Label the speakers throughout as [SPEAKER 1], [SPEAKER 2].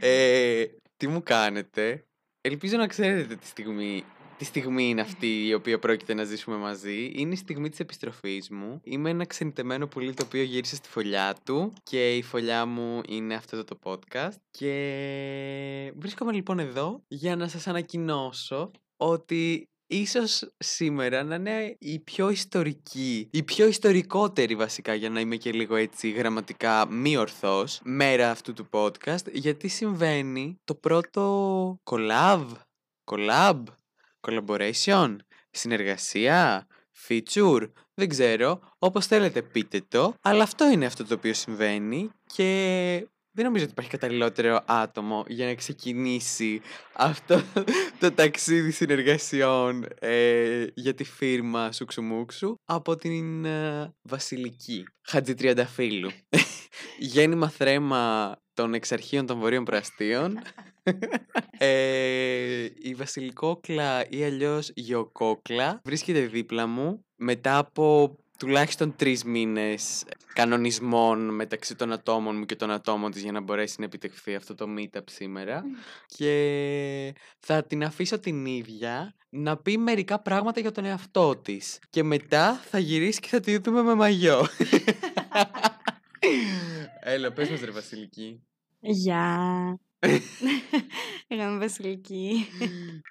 [SPEAKER 1] ε, τι μου κάνετε; Ελπίζω να ξέρετε τη στιγμή τη στιγμή είναι αυτή η οποία πρόκειται να ζήσουμε μαζί. Είναι η στιγμή της επιστροφής μου. Είμαι ένα ξενιτεμένο πουλί το οποίο γύρισε στη φωλιά του και η φωλιά μου είναι αυτό το podcast. Και βρίσκομαι λοιπόν εδώ για να σας ανακοινώσω ότι ίσως σήμερα να είναι η πιο ιστορική, η πιο ιστορικότερη βασικά για να είμαι και λίγο έτσι γραμματικά μη ορθός μέρα αυτού του podcast γιατί συμβαίνει το πρώτο collab, collab, collaboration, συνεργασία, feature, δεν ξέρω, όπως θέλετε πείτε το, αλλά αυτό είναι αυτό το οποίο συμβαίνει και δεν νομίζω ότι υπάρχει καταλληλότερο άτομο για να ξεκινήσει αυτό το ταξίδι συνεργασιών ε, για τη φίρμα Σουξουμούξου από την ε, Βασιλική Χατζη Τριανταφύλου. Γέννημα θρέμα των εξαρχείων των Βορείων Πραστίων. ε, η Βασιλικόκλα ή αλλιώς Γεωκόκλα βρίσκεται δίπλα μου μετά από τουλάχιστον τρεις μήνες κανονισμών μεταξύ των ατόμων μου και των ατόμων της για να μπορέσει να επιτευχθεί αυτό το meetup σήμερα. Και θα την αφήσω την ίδια να πει μερικά πράγματα για τον εαυτό της. Και μετά θα γυρίσει και θα τη δούμε με μαγιό. Έλα, πες μας ρε Βασιλική.
[SPEAKER 2] Γεια. Εγώ είμαι Βασιλική.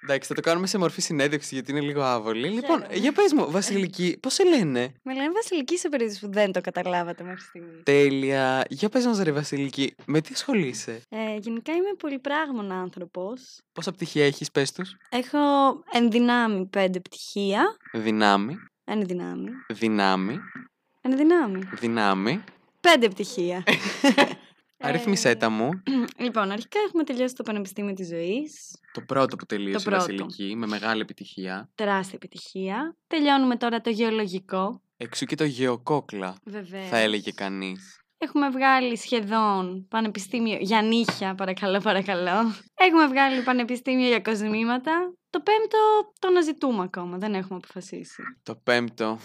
[SPEAKER 1] Εντάξει, θα το κάνουμε σε μορφή συνέντευξη γιατί είναι λίγο άβολη. Λοιπόν, για πες μου, Βασιλική, πώς σε λένε;
[SPEAKER 2] Με λένε Βασιλική σε περίπτωση που δεν το καταλάβατε μέχρι στιγμής.
[SPEAKER 1] Τέλεια. Για πες μας ρε Βασιλική, με τι ασχολείσαι;
[SPEAKER 2] Ε, γενικά είμαι πολυπράγμων άνθρωπος.
[SPEAKER 1] Πόσα πτυχία έχεις, πες τους;
[SPEAKER 2] Έχω ενδυνάμει πέντε πτυχία.
[SPEAKER 1] Δυνάμει.
[SPEAKER 2] Ενδυνάμει.
[SPEAKER 1] Δυνάμει.
[SPEAKER 2] Ενδυνάμει.
[SPEAKER 1] Δυνάμει.
[SPEAKER 2] Πέντε πτυχία.
[SPEAKER 1] Αριθμισέ τα μου.
[SPEAKER 2] λοιπόν, αρχικά έχουμε τελειώσει το Πανεπιστήμιο της Ζωής.
[SPEAKER 1] Το πρώτο που τελείωσε η
[SPEAKER 2] πρώτο.
[SPEAKER 1] Βασιλική, με μεγάλη επιτυχία.
[SPEAKER 2] Τεράστια επιτυχία. Τελειώνουμε τώρα το γεωλογικό.
[SPEAKER 1] Εξού και το γεωκόκλα,
[SPEAKER 2] Βεβαίως.
[SPEAKER 1] θα έλεγε κανείς.
[SPEAKER 2] Έχουμε βγάλει σχεδόν πανεπιστήμιο για νύχια, παρακαλώ, παρακαλώ. Έχουμε βγάλει πανεπιστήμιο για κοσμήματα. Το πέμπτο το αναζητούμε ακόμα, δεν έχουμε αποφασίσει.
[SPEAKER 1] Το πέμπτο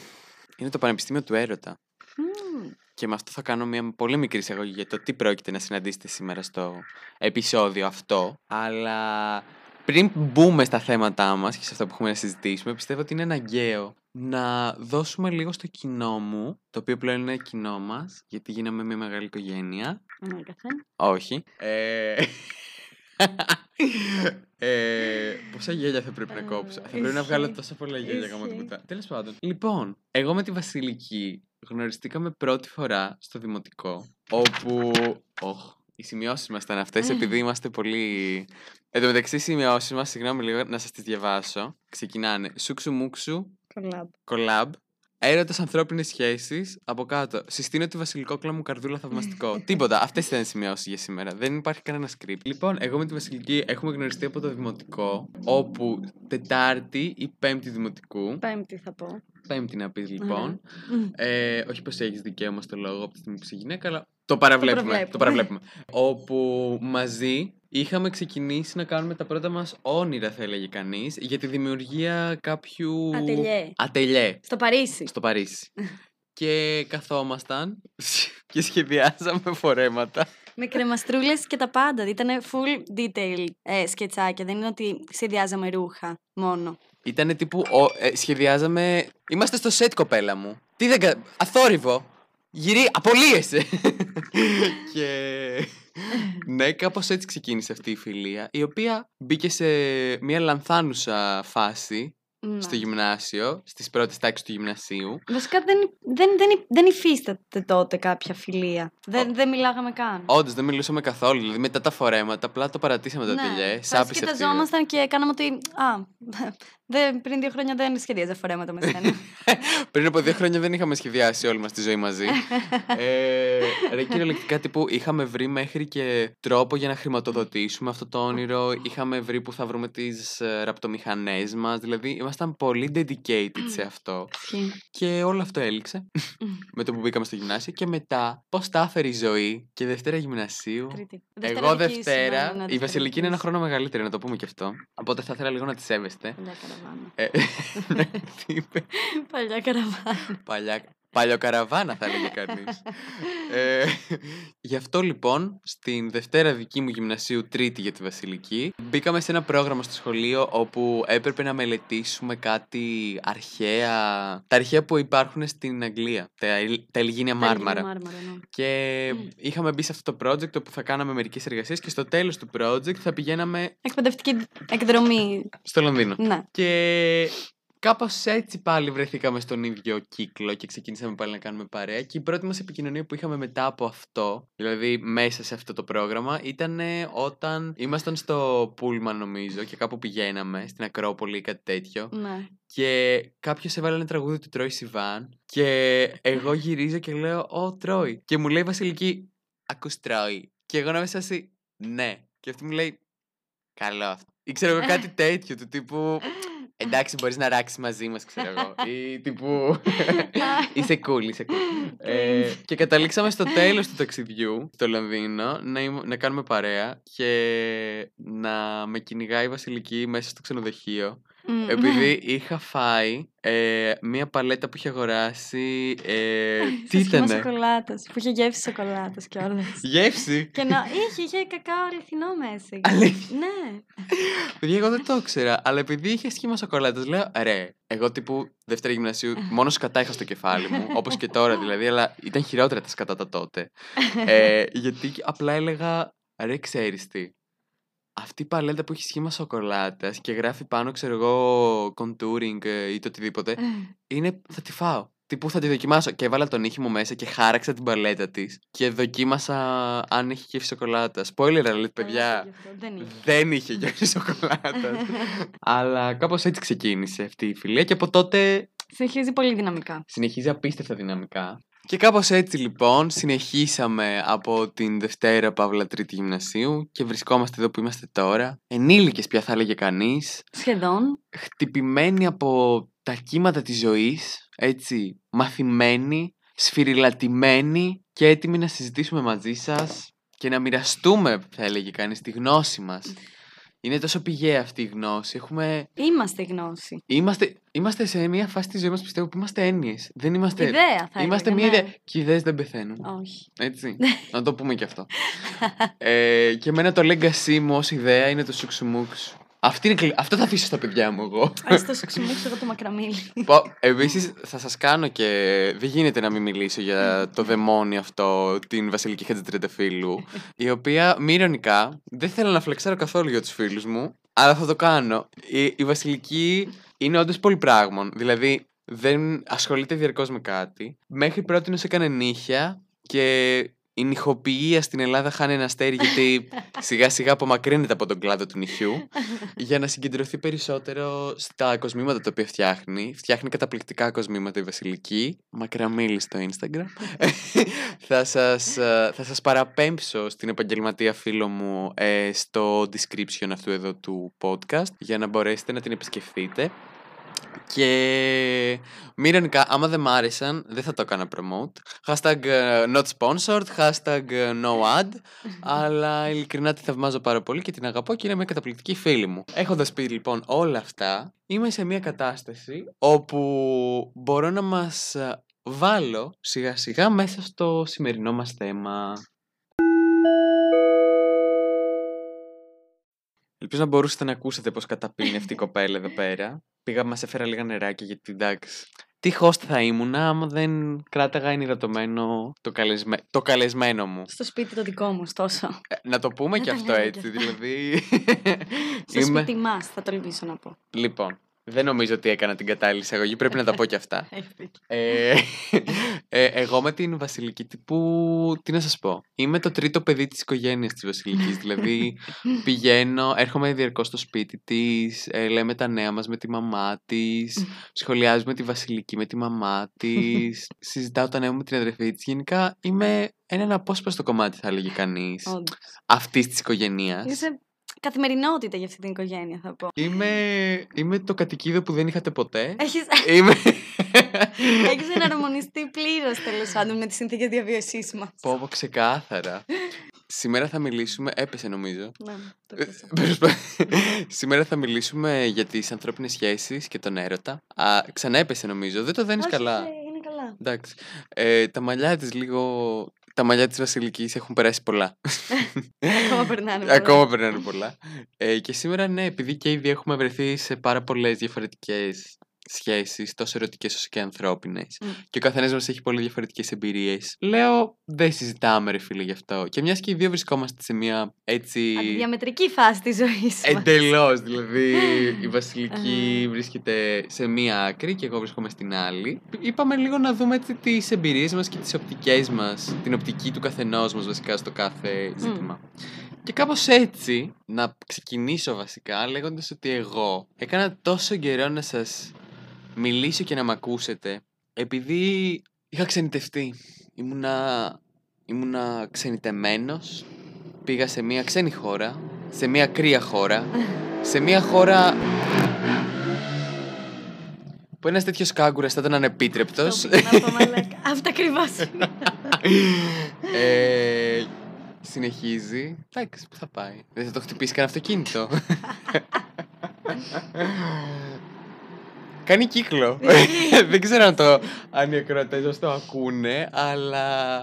[SPEAKER 1] είναι το Πανεπιστήμιο του Έρωτα.
[SPEAKER 2] Μμμ.
[SPEAKER 1] Και με αυτό θα κάνω μια πολύ μικρή εισαγωγή για το τι πρόκειται να συναντήσετε σήμερα στο επεισόδιο αυτό. Αλλά πριν μπούμε στα θέματά μας και σε αυτό που έχουμε να συζητήσουμε, πιστεύω ότι είναι αναγκαίο να δώσουμε λίγο στο κοινό μου, το οποίο πλέον είναι κοινό μας, γιατί γίναμε μια μεγάλη οικογένεια.
[SPEAKER 2] Ανέκαθεν.
[SPEAKER 1] Όχι. Ε... ε, πόσα γέλια θα πρέπει να
[SPEAKER 2] Ε,
[SPEAKER 1] κόψω. Θα πρέπει να βγάλω
[SPEAKER 2] ισχύει.
[SPEAKER 1] τόσα πολλά γέλια γάμο
[SPEAKER 2] Ισχύει.
[SPEAKER 1] τίποτα. Τέλος πάντων. Λοιπόν, εγώ με τη Βασιλική γνωριστήκαμε πρώτη φορά στο δημοτικό. Όπου. Οχ, οι σημειώσεις μας ήταν αυτές, επειδή είμαστε πολύ. Εν τω μεταξύ, οι σημειώσεις μας, συγγνώμη λίγο να σας τις διαβάσω. Ξεκινάνε. Σούξου μουξου,
[SPEAKER 2] Κολλάμπ.
[SPEAKER 1] collab. Έρωτας ανθρώπινες σχέσεις. Από κάτω. Συστήνω τη βασιλικόκλα μου καρδούλα θαυμαστικό. Τίποτα. Αυτές ήταν οι σημειώσεις για σήμερα. Δεν υπάρχει κανένα script. Λοιπόν, εγώ με τη Βασιλική έχουμε γνωριστεί από το δημοτικό. Όπου Τετάρτη ή Πέμπτη δημοτικού.
[SPEAKER 2] Πέμπτη θα πω.
[SPEAKER 1] Πέμπτη να πεις λοιπόν.
[SPEAKER 2] Μμ.
[SPEAKER 1] Ε, όχι πως έχεις δικαίωμα στο λόγο από τη στιγμή που είσαι γυναίκα, αλλά το παραβλέπουμε. Το,
[SPEAKER 2] προβλέπουμε.
[SPEAKER 1] παραβλέπουμε. Όπου μαζί είχαμε ξεκινήσει να κάνουμε τα πρώτα μας όνειρα, θα έλεγε κανείς, για τη δημιουργία κάποιου...
[SPEAKER 2] Ατελιέ.
[SPEAKER 1] Ατελιέ
[SPEAKER 2] Στο Παρίσι.
[SPEAKER 1] στο Παρίσι. και καθόμασταν και σχεδιάζαμε φορέματα.
[SPEAKER 2] Με κρεμαστρούλες και τα πάντα. Ήταν full detail ε, σκετσάκια. Δεν είναι ότι σχεδιάζαμε ρούχα μόνο.
[SPEAKER 1] Ήταν τύπου, ο, ε, σχεδιάζαμε, είμαστε στο σετ κοπέλα μου. Τι δεν κα... Αθόρυβο. Γυρί, απολύεσαι. και ναι, κάπως έτσι ξεκίνησε αυτή η φιλία, η οποία μπήκε σε μια λανθάνουσα φάση στο
[SPEAKER 2] Ναι.
[SPEAKER 1] γυμνάσιο, στις πρώτες τάξεις του γυμνασίου.
[SPEAKER 2] Βασικά δεν, δεν, δεν, δεν υφίσταται τότε κάποια φιλία. Δεν, δεν μιλάγαμε καν.
[SPEAKER 1] Όντως δεν μιλούσαμε καθόλου. Δηλαδή μετά τα φορέματα, απλά το παρατήσαμε το τελειές.
[SPEAKER 2] Φάση
[SPEAKER 1] Σάπισε αυτή.
[SPEAKER 2] κοιταζόμασταν και κάναμε ότι. Α, δεν, πριν δύο χρόνια δεν σχεδίαζα φορέματα με σένα.
[SPEAKER 1] Πριν από δύο χρόνια δεν είχαμε σχεδιάσει όλη μας τη ζωή μαζί. ε, ρε, κυριολεκτικά τύπου είχαμε βρει μέχρι και τρόπο για να χρηματοδοτήσουμε αυτό το όνειρο. είχαμε βρει που θα βρούμε τις ε, ραπτομηχανές μας. Δηλαδή ήμασταν πολύ dedicated σε αυτό.
[SPEAKER 2] Ισχύει.
[SPEAKER 1] Και όλο αυτό έληξε με το που μπήκαμε στο γυμνάσιο. Και μετά, πώς τα έφερε η ζωή; Και Δευτέρα γυμνασίου.
[SPEAKER 2] Τρίτη.
[SPEAKER 1] Εγώ
[SPEAKER 2] Δευτέρα
[SPEAKER 1] Δευτέρα.
[SPEAKER 2] δικής, ναι,
[SPEAKER 1] η Βασιλική είναι ένα
[SPEAKER 2] δικής.
[SPEAKER 1] χρόνο μεγαλύτερη, να το πούμε και αυτό. Οπότε θα ήθελα λίγο να τη σέβεστε.
[SPEAKER 2] Παλιά καραβάνα.
[SPEAKER 1] Ε, τι είπε,
[SPEAKER 2] Παλιά καραβάνα.
[SPEAKER 1] παλιά. Παλιοκαραβάνα θα έλεγε κανείς. ε, γι' αυτό λοιπόν στην Δευτέρα δική μου γυμνασίου τρίτη για τη Βασιλική μπήκαμε σε ένα πρόγραμμα στο σχολείο όπου έπρεπε να μελετήσουμε κάτι αρχαία, τα αρχαία που υπάρχουν στην Αγγλία, τα, ελ- τα Ελγίνια Μάρμαρα.
[SPEAKER 2] Μάρμαρα, ναι.
[SPEAKER 1] Και είχαμε μπει σε αυτό το project όπου θα κάναμε μερικές εργασίες και στο τέλος του project θα πηγαίναμε
[SPEAKER 2] Εκπαιδευτική εκδρομή.
[SPEAKER 1] στο Λονδίνο.
[SPEAKER 2] Ναι.
[SPEAKER 1] Και κάπως έτσι πάλι βρεθήκαμε στον ίδιο κύκλο και ξεκίνησαμε πάλι να κάνουμε παρέα. Και η πρώτη μας επικοινωνία που είχαμε μετά από αυτό, δηλαδή μέσα σε αυτό το πρόγραμμα, ήταν όταν ήμασταν στο Πούλμαν, νομίζω, και κάπου πηγαίναμε στην Ακρόπολη ή κάτι τέτοιο.
[SPEAKER 2] ναι.
[SPEAKER 1] Και κάποιος έβαλε ένα τραγούδι του Τρόι Σιβάν. Και εγώ γυρίζω και λέω: Ω, Τρόι. Και μου λέει η Βασιλική, Ακούς Τρόι. Και εγώ να είμαι σε φάση, Ναι. Και αυτή μου λέει, Καλό αυτό. Ή ξέρω εγώ κάτι τέτοιο του τύπου. Εντάξει, μπορείς να ράξεις μαζί μας, ξέρω εγώ. Ή τύπου. είσαι cool, είσαι cool. ε, και καταλήξαμε στο τέλος του ταξιδιού στο Λονδίνο να, είμαι- να κάνουμε παρέα και να με κυνηγάει η Βασιλική μέσα στο ξενοδοχείο.
[SPEAKER 2] Μμ.
[SPEAKER 1] Επειδή είχα φάει ε, μία παλέτα που είχε αγοράσει. Ε, τι
[SPEAKER 2] Σε σχήμα
[SPEAKER 1] ήτανε.
[SPEAKER 2] σοκολάτας, που είχε γεύση σοκολάτας κιόλας.
[SPEAKER 1] Γεύση;
[SPEAKER 2] Και να είχε, είχε κακάο αληθινό μέσα.
[SPEAKER 1] Αλήθεια.
[SPEAKER 2] Ναι.
[SPEAKER 1] Παιδιά, εγώ δεν το ήξερα. Αλλά επειδή είχε σχήμα σοκολάτας, λέω ρε. Εγώ τύπου δεύτερη γυμνασίου, μόνος σκατά είχα στο κεφάλι μου. Όπως και τώρα δηλαδή, αλλά ήταν χειρότερα τα σκατά τα τότε. ε, γιατί απλά έλεγα, ρε, ξέρεις τι. Αυτή η παλέτα που έχει σχήμα σοκολάτας και γράφει πάνω, ξέρω εγώ, contouring ε, ή το οτιδήποτε, είναι. θα τη φάω. Τύπου θα τη δοκιμάσω. Και έβαλα τον ήχη μου μέσα και χάραξα την παλέτα της και δοκίμασα αν έχει γεύση σοκολάτας. Spoiler alert, παιδιά.
[SPEAKER 2] Δεν είχε.
[SPEAKER 1] Δεν είχε γεύση σοκολάτας. Αλλά κάπως έτσι ξεκίνησε αυτή η φιλία και από τότε
[SPEAKER 2] Συνεχίζει πολύ δυναμικά.
[SPEAKER 1] συνεχίζει απίστευτα δυναμικά. Και κάπως έτσι λοιπόν συνεχίσαμε από την Δευτέρα Παύλα Τρίτη Γυμνασίου και βρισκόμαστε εδώ που είμαστε τώρα. Ενήλικες πια θα έλεγε κανείς,
[SPEAKER 2] Σχεδόν.
[SPEAKER 1] χτυπημένοι από τα κύματα της ζωής, έτσι, μαθημένοι, σφυριλατημένοι και έτοιμοι να συζητήσουμε μαζί σας και να μοιραστούμε, θα έλεγε κανείς, τη γνώση μας. Είναι τόσο πηγαία αυτή η γνώση. Έχουμε...
[SPEAKER 2] Είμαστε η γνώση.
[SPEAKER 1] Είμαστε, είμαστε σε μια φάση της ζωής μας πιστεύω που είμαστε έννοιες. Δεν είμαστε...
[SPEAKER 2] Ιδέα θα
[SPEAKER 1] Είμαστε
[SPEAKER 2] έλεγα,
[SPEAKER 1] μια
[SPEAKER 2] ναι.
[SPEAKER 1] ιδέα. Και οι ιδέες δεν πεθαίνουν.
[SPEAKER 2] Όχι.
[SPEAKER 1] Έτσι. να το πούμε και αυτό. ε, και εμένα το legacy μου ως ιδέα είναι το σουξουμούξ. Αυτή είναι, κλη- αυτό θα αφήσω στα παιδιά μου εγώ.
[SPEAKER 2] Ας το σουξουμίξω εγώ το μακραμίλι.
[SPEAKER 1] Επίση, θα σας κάνω και. Δεν γίνεται να μην μιλήσω για το δαιμόνι αυτό, την Βασιλική Χατζητρενταφύλου, η οποία μη ειρωνικά δεν θέλω να φλεξάρω καθόλου για τους φίλους μου, αλλά θα το κάνω. Η, η Βασιλική είναι όντως πολυπράγμων. Δηλαδή, δεν ασχολείται διαρκώς με κάτι. Μέχρι πρώτη έκανε νύχια και η νυχοποιία στην Ελλάδα χάνει ένα αστέρι γιατί σιγά σιγά απομακρύνεται από τον κλάδο του νυχιού για να συγκεντρωθεί περισσότερο στα κοσμήματα τα οποία φτιάχνει. Φτιάχνει καταπληκτικά κοσμήματα η Βασιλική. Μακραμίλη στο Instagram. θα, σας, ε, θα σας παραπέμψω στην επαγγελματία φίλο μου ε, στο description αυτού εδώ του podcast για να μπορέσετε να την επισκεφθείτε. Και μη ειρωνικά, άμα δεν μ' άρεσαν, δεν θα το έκανα promote. Hashtag ε, not sponsored, hashtag ε, no ad. αλλά ειλικρινά τη θαυμάζω πάρα πολύ και την αγαπώ και είναι μια καταπληκτική φίλη μου. Έχοντας πει λοιπόν όλα αυτά, είμαι σε μια κατάσταση όπου μπορώ να μας ε, βάλω σιγά σιγά μέσα στο σημερινό μας θέμα. Ελπίζω να μπορούσατε να ακούσετε πώς καταπίνει αυτή η κοπέλα εδώ πέρα. Πήγα, μας έφερα λίγα νεράκια γιατί εντάξει. Τι host θα ήμουνα άμα δεν κράταγα ενυδατωμένο το, καλεσμέ... το καλεσμένο μου.
[SPEAKER 2] Στο σπίτι το δικό μου, ωστόσο.
[SPEAKER 1] Ε, να το πούμε
[SPEAKER 2] Δεν
[SPEAKER 1] και
[SPEAKER 2] τα
[SPEAKER 1] αυτό
[SPEAKER 2] λέμε
[SPEAKER 1] έτσι,
[SPEAKER 2] κι αυτά.
[SPEAKER 1] δηλαδή.
[SPEAKER 2] Στο σπίτι μας, θα τολμήσω να πω.
[SPEAKER 1] Λοιπόν, δεν νομίζω ότι έκανα την κατάλληλη εισαγωγή, πρέπει να τα πω και αυτά.
[SPEAKER 2] Έχεις δίκιο.
[SPEAKER 1] Ε, ε, εγώ με την Βασιλική τύπου, τι να σας πω, είμαι το τρίτο παιδί της οικογένειας της Βασιλικής, δηλαδή πηγαίνω, έρχομαι διαρκώς στο σπίτι της, ε, λέμε τα νέα μας με τη μαμά της, σχολιάζουμε τη Βασιλική με τη μαμά της, συζητάω τα νέα μου με την αδερφή της, γενικά είμαι έναν απόσπαστο κομμάτι θα έλεγε κανείς
[SPEAKER 2] Όντως.
[SPEAKER 1] αυτής της οικογένειας.
[SPEAKER 2] Είσαι καθημερινότητα για αυτή την οικογένεια, θα πω.
[SPEAKER 1] Είμαι, είμαι το κατοικίδιο που δεν είχατε ποτέ.
[SPEAKER 2] Έχεις,
[SPEAKER 1] Είμαι...
[SPEAKER 2] έχεις εναρμονιστεί πλήρως τέλος πάντων με τις συνθήκες διαβίωσής μας.
[SPEAKER 1] Πω, πω, ξεκάθαρα. Σήμερα θα μιλήσουμε, έπεσε νομίζω.
[SPEAKER 2] Ναι, το
[SPEAKER 1] Ε,
[SPEAKER 2] έπαιζα.
[SPEAKER 1] προσπα- Σήμερα θα μιλήσουμε για τις ανθρώπινες σχέσεις και τον έρωτα. Α, ξανά έπεσε νομίζω, δεν το δένεις
[SPEAKER 2] Όχι,
[SPEAKER 1] καλά.
[SPEAKER 2] ε, Είναι καλά.
[SPEAKER 1] Εντάξει. Ε, τα μαλλιά της λίγο... Τα μαλλιά της Βασιλικής έχουν περάσει πολλά.
[SPEAKER 2] Ακόμα περνάνε. πολλά.
[SPEAKER 1] Ακόμα περνάνε πολλά. Ε, και σήμερα, ναι, επειδή και ήδη έχουμε βρεθεί σε πάρα πολλές διαφορετικές σχέσεις, τόσο ερωτικές όσο και ανθρώπινες,
[SPEAKER 2] Μμ.
[SPEAKER 1] και ο καθένας μας έχει πολύ διαφορετικές εμπειρίες, λέω, δεν συζητάμε ρε φίλε γι' αυτό. Και μιας και οι δύο βρισκόμαστε σε μια έτσι...
[SPEAKER 2] Αντιδιαμετρική φάση της ζωής μας.
[SPEAKER 1] Εντελώς. Δηλαδή, η Βασιλική βρίσκεται σε μία άκρη και εγώ βρίσκομαι στην άλλη. Είπαμε λίγο να δούμε τις εμπειρίες μας και τις οπτικές μας, την οπτική του καθενός μας βασικά στο κάθε ζήτημα. Και κάπως έτσι, να ξεκινήσω βασικά λέγοντας ότι εγώ έκανα τόσο καιρό να σας μιλήσω και να μ' ακούσετε, επειδή είχα ξενιτευτεί. Ήμουνα, ήμουνα ξενιτεμένος, πήγα σε μια ξένη χώρα, σε μια κρύα χώρα, σε μια χώρα που ένας τέτοιος κάγκουρας θα ήταν ανεπίτρεπτος.
[SPEAKER 2] Το πήγα να πω, μαλάκα. Αυτό ακριβώς.
[SPEAKER 1] ε, συνεχίζει. Εντάξει, πού θα πάει. Δεν θα το χτυπήσει κανένα αυτοκίνητο. Κάνει κύκλο. Δεν ξέρω αν, το, αν οι ακροατές μας το ακούνε, αλλά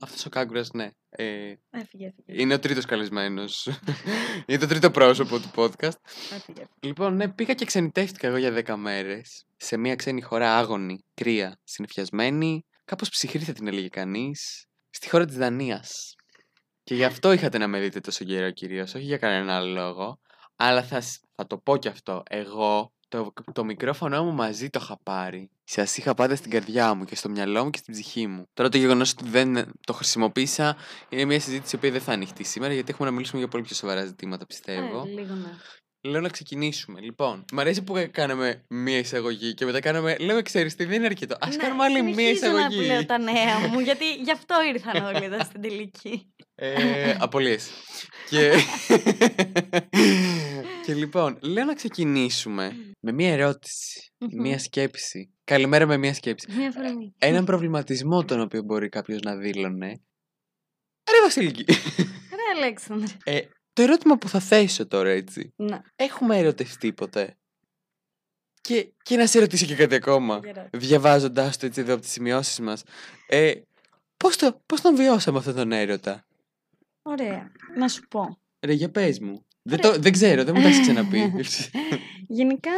[SPEAKER 1] αυτός ο κάγκουρας, ναι. Ε,
[SPEAKER 2] Έφυγε, έφυγε.
[SPEAKER 1] είναι ο τρίτος καλεσμένος. είναι το τρίτο πρόσωπο του podcast.
[SPEAKER 2] έφυγε.
[SPEAKER 1] Λοιπόν, ναι, πήγα και ξενιτεύτηκα εγώ για 10 μέρες σε μια ξένη χώρα άγονη, κρύα, συνεφιασμένη, κάπως ψυχρή θα την έλεγε κανείς, στη χώρα της Δανίας. Και γι' αυτό είχατε να με δείτε τόσο καιρό κυρίως, όχι για κανέναν άλλο λόγο, αλλά θα, σ- θα το πω κι αυτό. Εγώ το, το μικρόφωνο μου μαζί το είχα πάρει. Σας είχα πάντα στην καρδιά μου και στο μυαλό μου και στην ψυχή μου. Τώρα το γεγονός ότι δεν το χρησιμοποίησα είναι μια συζήτηση που δεν θα ανοιχτεί σήμερα γιατί έχουμε να μιλήσουμε για πολύ πιο σοβαρά ζητήματα, πιστεύω.
[SPEAKER 2] Ε, λίγο ναι.
[SPEAKER 1] Λέω να ξεκινήσουμε. Λοιπόν, μ' αρέσει που κάναμε μία εισαγωγή και μετά κάναμε. Λέμε, ξέρεις τι, δεν είναι αρκετό. Α
[SPEAKER 2] Ναι,
[SPEAKER 1] κάνουμε άλλη μία
[SPEAKER 2] συνεχίζω
[SPEAKER 1] εισαγωγή.
[SPEAKER 2] να λέω τα νέα μου, γιατί γι' αυτό ήρθαν όλοι εδώ στην τελική.
[SPEAKER 1] Ε, απολύες. και... και λοιπόν, λέω να ξεκινήσουμε με μία ερώτηση.
[SPEAKER 2] Μμμ.
[SPEAKER 1] μία σκέψη. Καλημέρα με μία σκέψη.
[SPEAKER 2] Μία φορμή.
[SPEAKER 1] Έναν προβληματισμό τον οποίο μπορεί κάποιος να δήλωνε. Ρε Βασιλική.
[SPEAKER 2] Ρε Αλέξανδρε.
[SPEAKER 1] Ε, το ερώτημα που θα θέσω τώρα έτσι.
[SPEAKER 2] Να,
[SPEAKER 1] Έχουμε ερωτευτεί ποτέ. Και, και να σε ρωτήσω και κάτι ακόμα.
[SPEAKER 2] γερά.
[SPEAKER 1] Διαβάζοντάς το έτσι εδώ από τις σημειώσεις μας. Ε, πώς, το, πώς τον βιώσαμε αυτόν τον έρωτα;
[SPEAKER 2] Ωραία. Να σου πω.
[SPEAKER 1] Ρε, για πες μου. Δεν, το, δεν ξέρω, δεν μου τα έχεις ξαναπεί.
[SPEAKER 2] Γενικά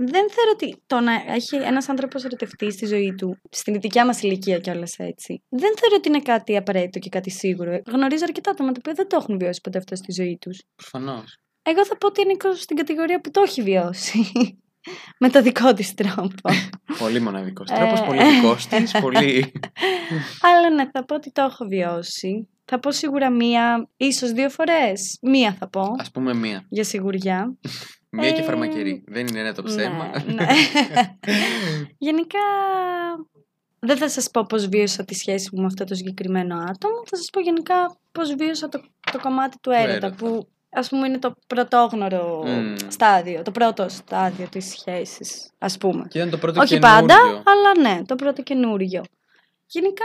[SPEAKER 2] δεν θεωρώ ότι το να έχει ένας άνθρωπος ερωτευτεί στη ζωή του, στην δικιά μας ηλικία κιόλας έτσι, δεν θεωρώ ότι είναι κάτι απαραίτητο και κάτι σίγουρο. Γνωρίζω αρκετά άτομα τα οποία δεν το έχουν βιώσει ποτέ αυτό στη ζωή τους.
[SPEAKER 1] Προφανώς.
[SPEAKER 2] Εγώ θα πω ότι ανήκω στην κατηγορία που το έχει βιώσει. Με το δικό της τρόπο.
[SPEAKER 1] Πολύ μοναδικός
[SPEAKER 2] Ε,
[SPEAKER 1] τρόπος, πολύ δικός της, πολύ...
[SPEAKER 2] Αλλά ναι, θα πω ότι το έχω βιώσει. Θα πω σίγουρα μία, ίσως δύο φορές. Μία θα πω,
[SPEAKER 1] Ας πούμε μία.
[SPEAKER 2] για σιγουριά.
[SPEAKER 1] Μία και
[SPEAKER 2] Ε,
[SPEAKER 1] φαρμακερή. Δεν είναι ένα το ψέμα.
[SPEAKER 2] Ναι, ναι. Γενικά, δεν θα σας πω πώς βίωσα τη σχέση μου με αυτό το συγκεκριμένο άτομο. Θα σας πω γενικά πώς βίωσα το, το κομμάτι του έρωτα,
[SPEAKER 1] έρωτα.
[SPEAKER 2] που ας πούμε είναι το πρωτόγνωρο
[SPEAKER 1] Μμμ.
[SPEAKER 2] στάδιο, το πρώτο στάδιο της σχέσης, ας πούμε.
[SPEAKER 1] Και ήταν το πρώτο
[SPEAKER 2] Όχι
[SPEAKER 1] καινούριο.
[SPEAKER 2] πάντα, αλλά ναι, το πρώτο καινούριο. Γενικά,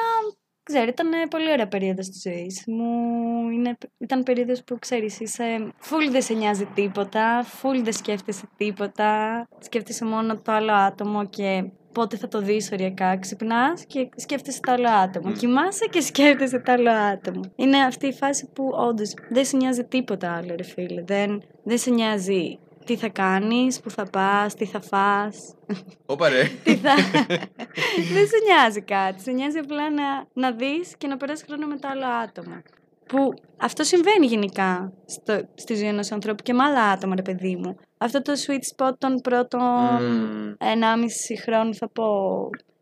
[SPEAKER 2] ξέρει, ήταν πολύ ωραία περίοδος της ζωής μου. Είναι, ήταν περίοδος που, ξέρεις, είσαι φουλ δεν σε νοιάζει τίποτα, φουλ δεν σκέφτεσαι τίποτα. Σκέφτεσαι μόνο το άλλο άτομο και πότε θα το δεις οριακά. Ξυπνάς και σκέφτεσαι το άλλο άτομο.
[SPEAKER 1] Μμ.
[SPEAKER 2] Κοιμάσαι και σκέφτεσαι το άλλο άτομο. Είναι αυτή η φάση που όντως δεν σε νοιάζει τίποτα άλλο, ρε φίλε. Δεν, δεν σε νοιάζει τι θα κάνεις, που θα πας, τι θα φας.
[SPEAKER 1] Όπα ρε.
[SPEAKER 2] Τι θα... δεν σε νοιάζει κάτι. Σε νοιάζει απλά να, να δεις και να περάσεις χρόνο με το άλλο άτομο. Που αυτό συμβαίνει γενικά στο, στη ζωή ενός ανθρώπου και με άλλα άτομα, ρε παιδί μου. Αυτό το sweet spot των πρώτων
[SPEAKER 1] Μμμ.
[SPEAKER 2] 1,5 χρόνου θα πω.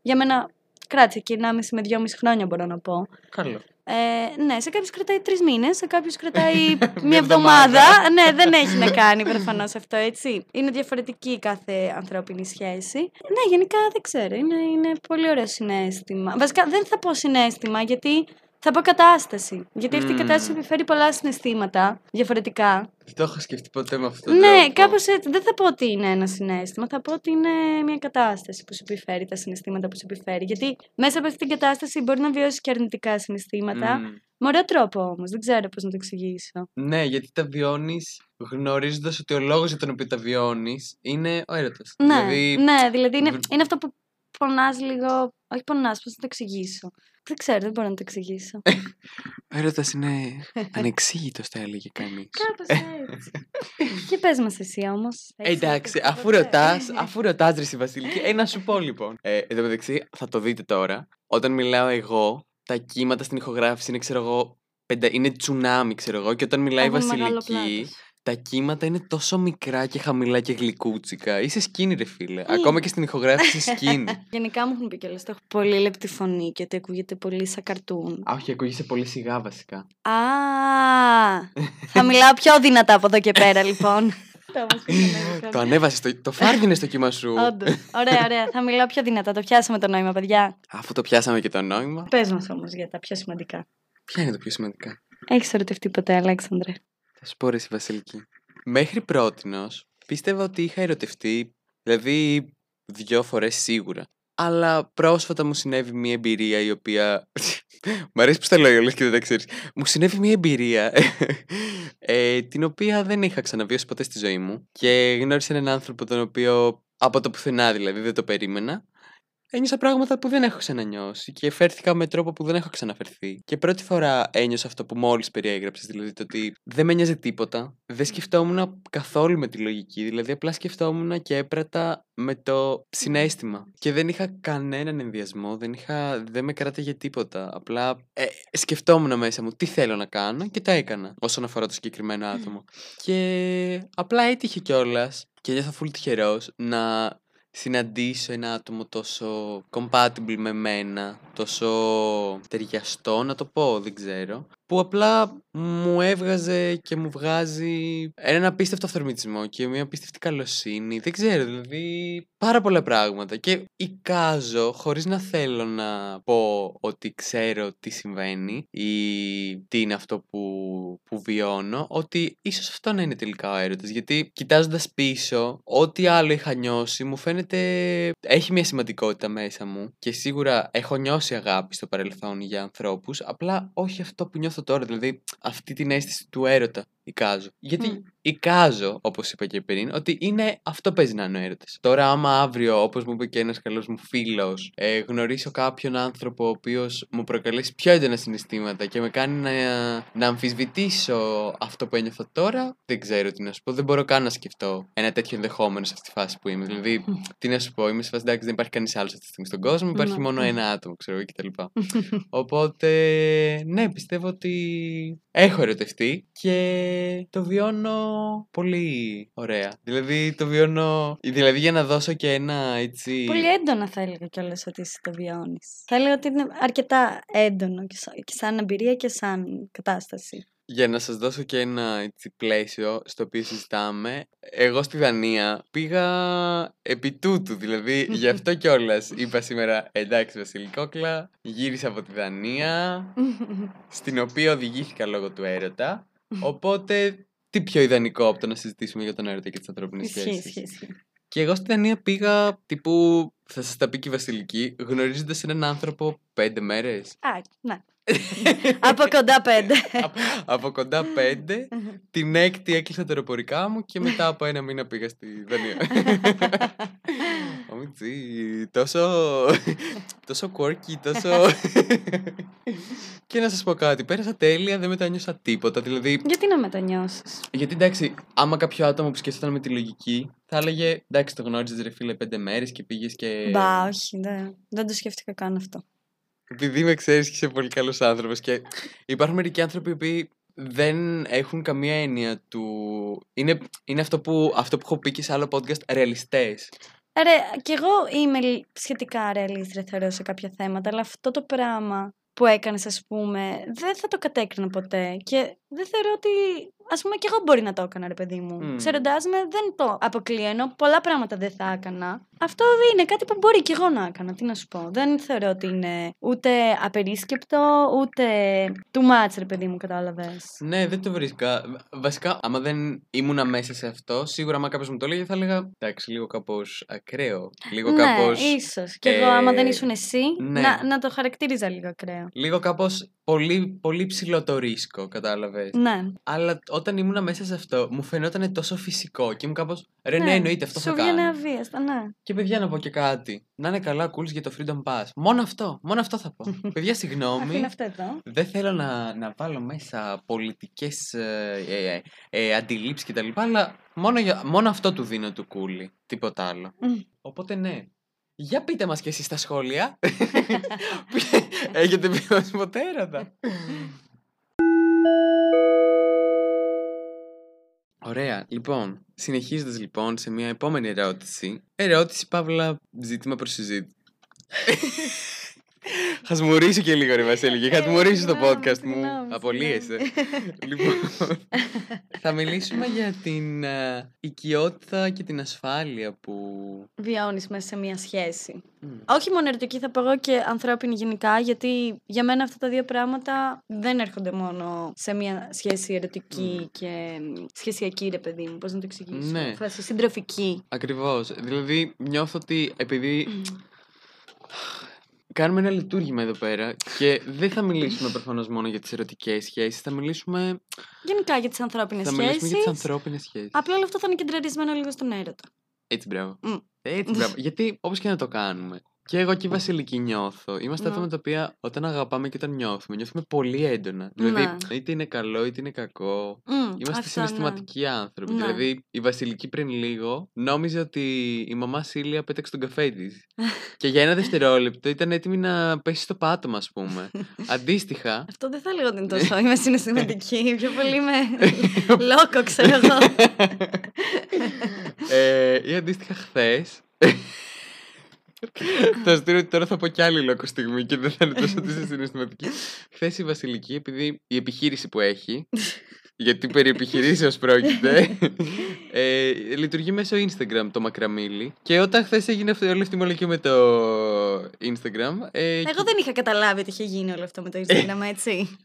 [SPEAKER 2] Για μένα κράτησε και 1,5 με 2,5 χρόνια μπορώ να πω.
[SPEAKER 1] Καλό.
[SPEAKER 2] Ε, ναι, σε κάποιους κρατάει τρεις μήνες, σε κάποιους κρατάει
[SPEAKER 1] Μια
[SPEAKER 2] μία
[SPEAKER 1] εβδομάδα.
[SPEAKER 2] εβδομάδα. ναι, δεν έχει να κάνει προφανώς αυτό, έτσι. Είναι διαφορετική η κάθε ανθρώπινη σχέση. Ναι, γενικά δεν ξέρω. Είναι, είναι πολύ ωραίο συνέστημα. Βασικά δεν θα πω συνέστημα, γιατί θα πω κατάσταση. Γιατί αυτή η
[SPEAKER 1] Μμμ.
[SPEAKER 2] κατάσταση επιφέρει πολλά συναισθήματα διαφορετικά.
[SPEAKER 1] Δεν το έχω σκεφτεί ποτέ με αυτόν τον
[SPEAKER 2] Ναι,
[SPEAKER 1] τρόπο.
[SPEAKER 2] κάπως έτσι. Δεν θα πω ότι είναι ένα συνέστημα, θα πω ότι είναι μια κατάσταση που σου επιφέρει τα συναισθήματα που σου επιφέρει. Γιατί μέσα από αυτή την κατάσταση μπορεί να βιώσεις και αρνητικά συναισθήματα.
[SPEAKER 1] Μμ.
[SPEAKER 2] Με ωραίο τρόπο όμως. Δεν ξέρω πώς να το εξηγήσω.
[SPEAKER 1] Ναι, γιατί τα βιώνεις γνωρίζοντας ότι ο λόγος για τον οποίο τα βιώνεις είναι ο έρωτας.
[SPEAKER 2] Ναι,
[SPEAKER 1] δηλαδή,
[SPEAKER 2] ναι, δηλαδή είναι,
[SPEAKER 1] βρ-
[SPEAKER 2] είναι αυτό που πονάς λίγο. Όχι πονάς, πώς να το εξηγήσω. Δεν ξέρω, δεν μπορώ να το εξηγήσω.
[SPEAKER 1] Ο έρωτα είναι ανεξήγητος, θα έλεγε κανείς.
[SPEAKER 2] Κάπως έτσι. Και πες μας εσύ όμως.
[SPEAKER 1] Εντάξει, αφού ρωτάς, αφού ρωτάς, ρε Βασιλική, ε, να σου πω λοιπόν. Ε, εν τω μεταξύ, θα το δείτε τώρα. Όταν μιλάω εγώ, τα κύματα στην ηχογράφηση είναι, ξέρω εγώ, πεντα... είναι τσουνάμι, ξέρω εγώ. Και όταν μιλάει η Βασιλική, τα κύματα είναι τόσο μικρά και χαμηλά και γλυκούτσικα. Είσαι σκίνη, ρε φίλε. Ακόμα και στην ηχογράφηση σκίνη.
[SPEAKER 2] Γενικά μου έχουν πει κιόλας. Έχω πολύ λεπτή φωνή και ότι ακούγεται πολύ σαν καρτούν.
[SPEAKER 1] Α, όχι, ακούγεσαι πολύ σιγά βασικά.
[SPEAKER 2] Α, θα μιλάω πιο δυνατά από εδώ και πέρα, λοιπόν.
[SPEAKER 1] το ανέβασες. Το, το φάρδινε στο κύμα σου.
[SPEAKER 2] Όντως. Ωραία, ωραία. Θα μιλάω πιο δυνατά. Το πιάσαμε το νόημα, παιδιά.
[SPEAKER 1] Αφού το πιάσαμε και το νόημα.
[SPEAKER 2] Πες μας όμως για τα πιο σημαντικά.
[SPEAKER 1] Ποια είναι τα πιο σημαντικά;
[SPEAKER 2] Έχεις ερωτευτεί ποτέ, Αλέξανδρε;
[SPEAKER 1] Θα σου πω ρε Βασιλική. Μέχρι πρότινος πίστευα ότι είχα ερωτευτεί, δηλαδή δυο φορές σίγουρα. Αλλά πρόσφατα μου συνέβη μια εμπειρία η οποία... Μ' αρέσει που στα λέω όλες και δεν τα ξέρεις. Μου συνέβη μια εμπειρία ε, την οποία δεν είχα ξαναβιώσει ποτέ στη ζωή μου και γνώρισα έναν άνθρωπο τον οποίο από το πουθενά δηλαδή δεν το περίμενα ένιωσα πράγματα που δεν έχω ξανανιώσει και φέρθηκα με τρόπο που δεν έχω ξαναφερθεί. Και πρώτη φορά ένιωσα αυτό που μόλις περιέγραψες, δηλαδή το ότι δεν με νοιάζει τίποτα. Δεν σκεφτόμουν καθόλου με τη λογική, δηλαδή απλά σκεφτόμουν και έπρατα με το συνέστημα. Και δεν είχα κανέναν ενδιασμό, δεν, είχα, δεν με κράταγε τίποτα. Απλά ε, σκεφτόμουν μέσα μου τι θέλω να κάνω και τα έκανα όσον αφορά το συγκεκριμένο άτομο. Και απλά έτυχε κιόλας και νιώθω φουλ τυχερός να συναντήσω ένα άτομο τόσο compatible με μένα, τόσο ταιριαστό, να το πω, δεν ξέρω, που απλά μου έβγαζε και μου βγάζει έναν απίστευτο αυθορμητισμό και μια απίστευτη καλοσύνη. Δεν ξέρω, δηλαδή πάρα πολλά πράγματα. Και εικάζω, χωρίς να θέλω να πω ότι ξέρω τι συμβαίνει ή τι είναι αυτό που, που βιώνω, ότι ίσως αυτό να είναι τελικά ο έρωτας. Γιατί κοιτάζοντας πίσω, ό,τι άλλο είχα νιώσει μου φαίνεται έχει μια σημαντικότητα μέσα μου και σίγουρα έχω νιώσει αγάπη στο παρελθόν για ανθρώπους, απλά όχι αυτό που νιώθω τώρα, δηλαδή αυτή την αίσθηση του έρωτα εικάζω. Γιατί mm. εικάζω, όπως είπα και πριν, ότι είναι αυτό παίζει να είναι ο έρωτας. Τώρα, άμα αύριο, όπως μου είπε και ένας καλός μου φίλος, ε, γνωρίσω κάποιον άνθρωπο ο οποίος μου προκαλέσει πιο έντονα συναισθήματα και με κάνει να, να αμφισβητήσω αυτό που ένιωθω τώρα, δεν ξέρω τι να σου πω. Δεν μπορώ καν να σκεφτώ ένα τέτοιο ενδεχόμενο σε αυτή τη φάση που είμαι. Δηλαδή, τι να σου πω, είμαι σε φάση εντάξει, δεν υπάρχει κανείς άλλος αυτή τη στιγμή στον κόσμο, υπάρχει μόνο ένα άτομο, ξέρω εγώ κτλ. Οπότε, ναι, πιστεύω ότι έχω ερωτευτεί και το βιώνω πολύ ωραία. Δηλαδή το βιώνω. Δηλαδή για να δώσω και ένα έτσι.
[SPEAKER 2] Πολύ έντονα θα έλεγα κιόλας ότι εσύ το βιώνεις. Θα έλεγα ότι είναι αρκετά έντονο και σαν εμπειρία και σαν κατάσταση.
[SPEAKER 1] Για να σας δώσω και ένα έτσι, πλαίσιο στο οποίο συζητάμε, εγώ στη Δανία πήγα επί τούτου, δηλαδή γι' αυτό κιόλας είπα σήμερα εντάξει Βασιλικόκλα, γύρισα από τη Δανία, στην οποία οδηγήθηκα λόγω του έρωτα Οπότε, τι πιο ιδανικό από το να συζητήσουμε για τον έρωτα και τις ανθρώπινες σχέσεις. Και εγώ στην Δανία πήγα τύπου. Θα σας τα πει και η Βασιλική, γνωρίζοντας έναν άνθρωπο πέντε μέρες.
[SPEAKER 2] Α, ναι. Από κοντά πέντε.
[SPEAKER 1] από, κοντά πέντε. την έκτη έκλεισα τα αεροπορικά μου και μετά από ένα μήνα πήγα στη Δανία. Ομιτσί, τόσο, τόσο quirky, τόσο... και να σας πω κάτι, πέρασα τέλεια, δεν μετανιώσα τίποτα, δηλαδή...
[SPEAKER 2] Γιατί να μετανιώσεις;
[SPEAKER 1] Γιατί εντάξει, άμα κάποιο άτομο που σκέφτονταν με τη λογική, θα έλεγε εντάξει το γνώριζες ρε φίλε πέντε μέρες και πήγες και...
[SPEAKER 2] Μπα, όχι, δεν, δεν το σκέφτηκα καν αυτό.
[SPEAKER 1] Επειδή με ξέρεις και είσαι πολύ καλός άνθρωπος και υπάρχουν μερικοί άνθρωποι που δεν έχουν καμία έννοια του... Είναι, είναι αυτό, που, αυτό που έχω πει και σε άλλο podcast, ρεαλιστές.
[SPEAKER 2] Ρε, κι εγώ είμαι σχετικά ρεαλίστρια θεωρώ σε κάποια θέματα, αλλά αυτό το πράγμα που έκανες, ας πούμε, δεν θα το κατέκρινα ποτέ. Και δεν θεωρώ ότι Α πούμε και εγώ μπορεί να το έκανα, ρε παιδί μου. Mm. Ξέροντά με, δεν το αποκλείω. Ενώ πολλά πράγματα δεν θα έκανα. Αυτό είναι κάτι που μπορεί και εγώ να έκανα. Τι να σου πω. Δεν θεωρώ ότι είναι ούτε απερίσκεπτο, ούτε too much, ρε παιδί μου, κατάλαβες.
[SPEAKER 1] Ναι, δεν το βρίσκα. Βασικά, άμα δεν ήμουν μέσα σε αυτό, σίγουρα άμα κάποιος μου το έλεγε, θα έλεγα εντάξει, λίγο κάπως ακραίο. Λίγο
[SPEAKER 2] ναι,
[SPEAKER 1] κάπως.
[SPEAKER 2] ίσως. Και εγώ, άμα δεν ήσουν εσύ, ναι. να, να το χαρακτήριζα λίγο ακραίο.
[SPEAKER 1] Λίγο κάπως πολύ, πολύ ψηλό το ρίσκο, κατάλαβες. Κατάλαβε.
[SPEAKER 2] Ναι.
[SPEAKER 1] Αλλά όταν ήμουν μέσα σε αυτό, μου φαινόταν τόσο φυσικό και ήμουν κάπως. Ρε, ναι, εννοείται, αυτό
[SPEAKER 2] Σου
[SPEAKER 1] θα
[SPEAKER 2] βγαίνει
[SPEAKER 1] κάνω.
[SPEAKER 2] αβίαστα, ναι.
[SPEAKER 1] Και παιδιά να πω και κάτι. Να είναι καλά cool για το Freedom Pass. Μόνο αυτό. Μόνο αυτό θα πω. παιδιά, συγγνώμη.
[SPEAKER 2] Αφήνω αυτό εδώ.
[SPEAKER 1] Δεν θέλω να, να βάλω μέσα πολιτικές ε, ε, ε, ε, αντιλήψεις κτλ. Αλλά μόνο, για, μόνο αυτό του δίνω του κούλι. Τίποτα άλλο.
[SPEAKER 2] Μμ.
[SPEAKER 1] Οπότε ναι. Για πείτε μας και εσείς στα σχόλια. Έχετε βιώσει ποτέ έρωτα; Ωραία. Λοιπόν, συνεχίζοντας λοιπόν σε μια επόμενη ερώτηση. Ερώτηση, Παύλα, ζήτημα προς συζήτηση. Χασμουρίσω και λίγο ρε Βασίλη και χασμουρίσω το
[SPEAKER 2] συγγνώμη,
[SPEAKER 1] podcast μου.
[SPEAKER 2] συγγνώμη,
[SPEAKER 1] Απολύεσαι.
[SPEAKER 2] συγγνώμη.
[SPEAKER 1] λοιπόν, θα μιλήσουμε για την ε, οικειότητα και την ασφάλεια που...
[SPEAKER 2] Βιώνεις μέσα σε μια σχέση.
[SPEAKER 1] Μμ.
[SPEAKER 2] Όχι μόνο ερωτική, θα πω εγώ και ανθρώπινη γενικά, γιατί για μένα αυτά τα δύο πράγματα δεν έρχονται μόνο σε μια σχέση ερωτική και μ, σχεσιακή, ρε παιδί μου. Πώς να το εξηγήσω;
[SPEAKER 1] Ναι.
[SPEAKER 2] Φάση συντροφική.
[SPEAKER 1] Ακριβώς. Δηλαδή νιώθω ότι επειδή κάνουμε ένα λειτουργήμα εδώ πέρα και δεν θα μιλήσουμε προφανώς μόνο για τις ερωτικές σχέσεις, θα μιλήσουμε,
[SPEAKER 2] Γενικά για τις ανθρώπινες
[SPEAKER 1] θα μιλήσουμε
[SPEAKER 2] σχέσει.
[SPEAKER 1] για τις ανθρώπινες σχέσεις.
[SPEAKER 2] Απλά όλο αυτό θα είναι κεντραρισμένο λίγο στον έρωτα.
[SPEAKER 1] Έτσι μπράβο.
[SPEAKER 2] Μμ.
[SPEAKER 1] Έτσι μπράβο. Γιατί όπως και να το κάνουμε. Και εγώ και η Βασιλική νιώθω. Είμαστε
[SPEAKER 2] Ναι.
[SPEAKER 1] άτομα τα οποία όταν αγαπάμε και όταν νιώθουμε, νιώθουμε πολύ έντονα. Δηλαδή,
[SPEAKER 2] Ναι.
[SPEAKER 1] είτε είναι καλό είτε είναι κακό.
[SPEAKER 2] Μμ,
[SPEAKER 1] Είμαστε
[SPEAKER 2] αυτό, ναι.
[SPEAKER 1] συναισθηματικοί άνθρωποι.
[SPEAKER 2] Ναι.
[SPEAKER 1] Δηλαδή, η Βασιλική πριν λίγο νόμιζε ότι η μαμά Σίλια πέταξε τον καφέ της. και για ένα δευτερόλεπτο ήταν έτοιμη να πέσει στο πάτωμα, ας πούμε. Αντίστοιχα.
[SPEAKER 2] Αυτό δεν θα λέγω ότι είναι τόσο. Είμαι συναισθηματική. Πιο πολύ είμαι λόκο, ξέρω εγώ.
[SPEAKER 1] ε, ή αντίστοιχα χθε. Το αστείο ότι τώρα θα πω κι άλλη λόγο στιγμή και δεν θα είναι τόσο ότι είσαι συναισθηματική. Χθες η Βασιλική, επειδή η επιχείρηση που έχει, γιατί περί επιχειρήσεως πρόκειται, ε, λειτουργεί μέσω Instagram το μακραμίλι. Και όταν χθες έγινε αυτή, όλη αυτή η μολυκή με το Instagram. Ε,
[SPEAKER 2] Εγώ δεν είχα καταλάβει ότι είχε γίνει όλο αυτό με το Instagram, έτσι.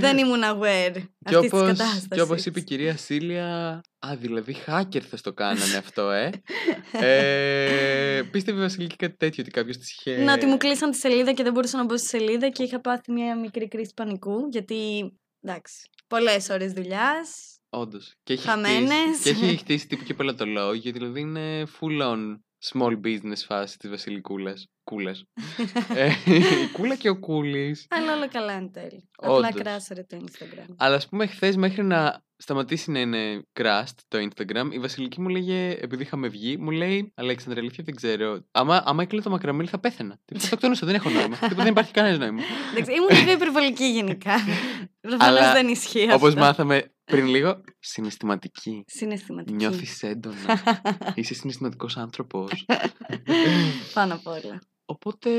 [SPEAKER 2] δεν ήμουν aware
[SPEAKER 1] και
[SPEAKER 2] αυτής της
[SPEAKER 1] όπως,
[SPEAKER 2] κατάσταση.
[SPEAKER 1] και όπως είπε η κυρία Σίλια, α, δηλαδή hacker θα στο κάνανε αυτό, ε. ε πίστευε η Βασιλική κάτι τέτοιο, ότι κάποιος της είχε...
[SPEAKER 2] Να ότι μου κλείσαν τη σελίδα και δεν μπορούσα να μπω στη σελίδα και είχα πάθει μια μικρή κρίση πανικού. Γιατί, εντάξει, πολλές ώρες δουλειάς.
[SPEAKER 1] Όντως. Και έχει
[SPEAKER 2] Χαμένες.
[SPEAKER 1] χτίσει, και έχει χτίσει τύπου και πελατολόγιο, δηλαδή είναι full on small business φάση της Βασιλικούλας. Κούλας. ε, η Κούλα και ο Κούλης.
[SPEAKER 2] Αλλά όλα καλά εν τέλει. Απλά
[SPEAKER 1] Όντως.
[SPEAKER 2] κράσαρε το Instagram.
[SPEAKER 1] Αλλά ας πούμε χθες μέχρι να σταματήσει να είναι crust το Instagram, η Βασιλική μου λέγε, επειδή είχαμε βγει, μου λέει Αλέξανδρα, αλήθεια δεν ξέρω. Άμα, άμα έκλεινε το μακραμίλι θα πέθαινα. Τι θα το εκτονούσα, δεν έχω νόημα. Τίποτα, δεν υπάρχει κανένας νόημα.
[SPEAKER 2] Εντάξει, ήμουν λίγο υπερβολική γενικά. Προφανώς
[SPEAKER 1] Αλλά,
[SPEAKER 2] δεν ισχύει
[SPEAKER 1] Όπως
[SPEAKER 2] αυτό.
[SPEAKER 1] μάθαμε πριν λίγο, συναισθηματική.
[SPEAKER 2] Συναισθηματική.
[SPEAKER 1] Νιώθεις έντονα. Είσαι συναισθηματικός άνθρωπος.
[SPEAKER 2] Πάνω απ' όλα.
[SPEAKER 1] Οπότε,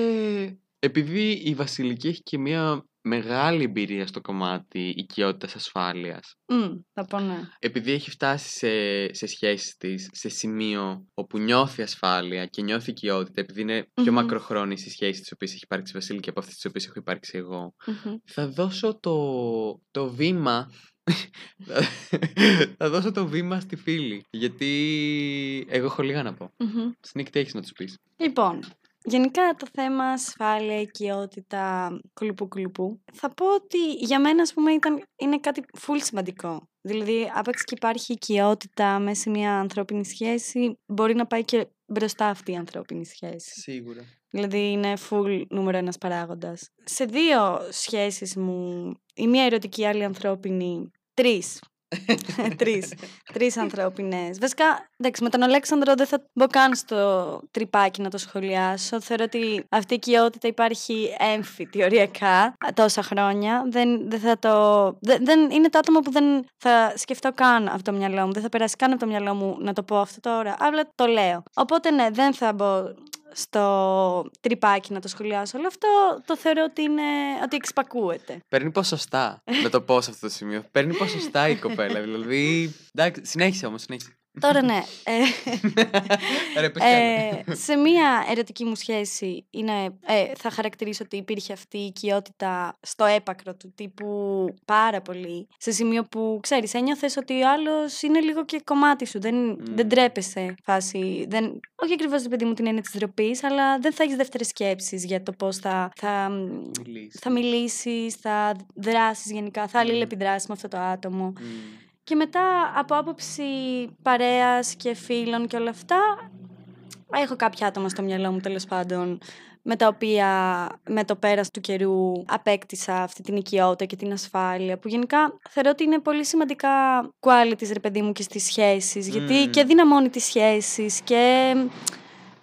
[SPEAKER 1] επειδή η Βασιλική έχει και μια μεγάλη εμπειρία στο κομμάτι οικειότητας ασφάλειας,
[SPEAKER 2] Μμ, θα πω ναι.
[SPEAKER 1] επειδή έχει φτάσει σε, σε σχέσεις της, σε σημείο όπου νιώθει ασφάλεια και νιώθει οικειότητα, επειδή είναι πιο
[SPEAKER 2] Μμμ.
[SPEAKER 1] μακροχρόνιες οι σχέσεις τις οποίες έχει υπάρξει η Βασίλικη από αυτές τις οποίες έχω υπάρξει εγώ,
[SPEAKER 2] Μμμ.
[SPEAKER 1] θα δώσω το, το βήμα θα δώσω το βήμα στη φίλη. Γιατί εγώ έχω λίγα να πω.
[SPEAKER 2] Μμμ.
[SPEAKER 1] Σνίκ, τι έχεις να τους πεις.
[SPEAKER 2] Λοιπόν, γενικά το θέμα ασφάλεια, οικειότητα, κουλουπού κουλουπού, θα πω ότι για μένα ας πούμε ήταν, είναι κάτι full σημαντικό. Δηλαδή, άπαξ και υπάρχει οικειότητα μέσα σε μια ανθρώπινη σχέση, μπορεί να πάει και μπροστά αυτή η ανθρώπινη σχέση.
[SPEAKER 1] Σίγουρα.
[SPEAKER 2] Δηλαδή είναι full νούμερο ένας παράγοντας. Σε δύο σχέσεις μου, η μία ερωτική, η άλλη ανθρώπινη, τρεις. τρεις. Τρεις ανθρώπινες. Βασικά, εντάξει, με τον Αλέξανδρο δεν θα μπω καν στο τρυπάκι να το σχολιάσω. Θεωρώ ότι αυτή η οικειότητα υπάρχει έμφυτη οριακά τόσα χρόνια. Δεν, δεν θα το... Δεν, δεν, είναι το άτομο που δεν θα σκεφτώ καν από το μυαλό μου. Δεν θα περάσει καν από το μυαλό μου να το πω αυτό τώρα. Αλλά το λέω. Οπότε ναι, δεν θα μπω στο τρυπάκι να το σχολιάσω. Αλλά αυτό το θεωρώ ότι, είναι, ότι εξπακούεται.
[SPEAKER 1] Παίρνει ποσοστά. να το πω σε αυτό το σημείο. Παίρνει ποσοστά η κοπέλα. Δηλαδή. Εντάξει, συνέχισε όμως, συνέχισε.
[SPEAKER 2] Τώρα ναι. Ε,
[SPEAKER 1] Ρε, πες κι άλλα.
[SPEAKER 2] ε, σε μία ερωτική μου σχέση είναι, ε, θα χαρακτηρίσω ότι υπήρχε αυτή η οικειότητα στο έπακρο του τύπου πάρα πολύ. Σε σημείο που, ξέρεις, ένιωθες ότι ο άλλος είναι λίγο και κομμάτι σου. Δεν, δεν
[SPEAKER 1] Μμ.
[SPEAKER 2] τρέπεσαι φάση. Δεν, όχι ακριβώς, ρε παιδί μου, την έννοια της ντροπής, αλλά δεν θα έχεις δεύτερες σκέψεις για το πώς θα, θα,
[SPEAKER 1] Μιλήσεις.
[SPEAKER 2] θα μιλήσεις, θα δράσεις γενικά, θα
[SPEAKER 1] Μμ.
[SPEAKER 2] αλληλεπιδράσεις με αυτό το άτομο.
[SPEAKER 1] Μμ.
[SPEAKER 2] Και μετά από άποψη παρέας και φίλων και όλα αυτά, έχω κάποια άτομα στο μυαλό μου τέλος πάντων με τα οποία με το πέρας του καιρού απέκτησα αυτή την οικειότητα και την ασφάλεια που γενικά θεωρώ ότι είναι πολύ σημαντικά qualities ρε παιδί μου και στις σχέσεις γιατί
[SPEAKER 1] Μμμ.
[SPEAKER 2] και δυναμώνει τις σχέσεις και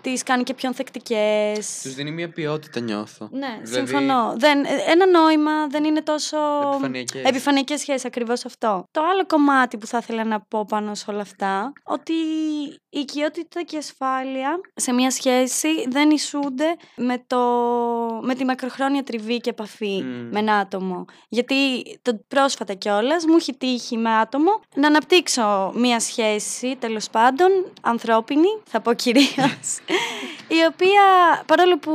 [SPEAKER 2] τις κάνει και πιο ανθεκτικές.
[SPEAKER 1] Τους δίνει μια ποιότητα, νιώθω.
[SPEAKER 2] Ναι,
[SPEAKER 1] Δηλαδή,
[SPEAKER 2] συμφωνώ. Δεν, ε, ένα νόημα δεν είναι τόσο
[SPEAKER 1] Επιφανειακές.
[SPEAKER 2] επιφανειακές σχέσεις, ακριβώς αυτό. Το άλλο κομμάτι που θα ήθελα να πω πάνω σε όλα αυτά, ότι η οικειότητα και η ασφάλεια σε μια σχέση δεν ισούνται με, το, με τη μακροχρόνια τριβή και επαφή
[SPEAKER 1] Μμ.
[SPEAKER 2] με ένα άτομο. Γιατί το πρόσφατα κιόλας μου έχει τύχει με άτομο να αναπτύξω μια σχέση, τέλος πάντων, ανθρώπινη, θα πω κυρίως, η οποία παρόλο που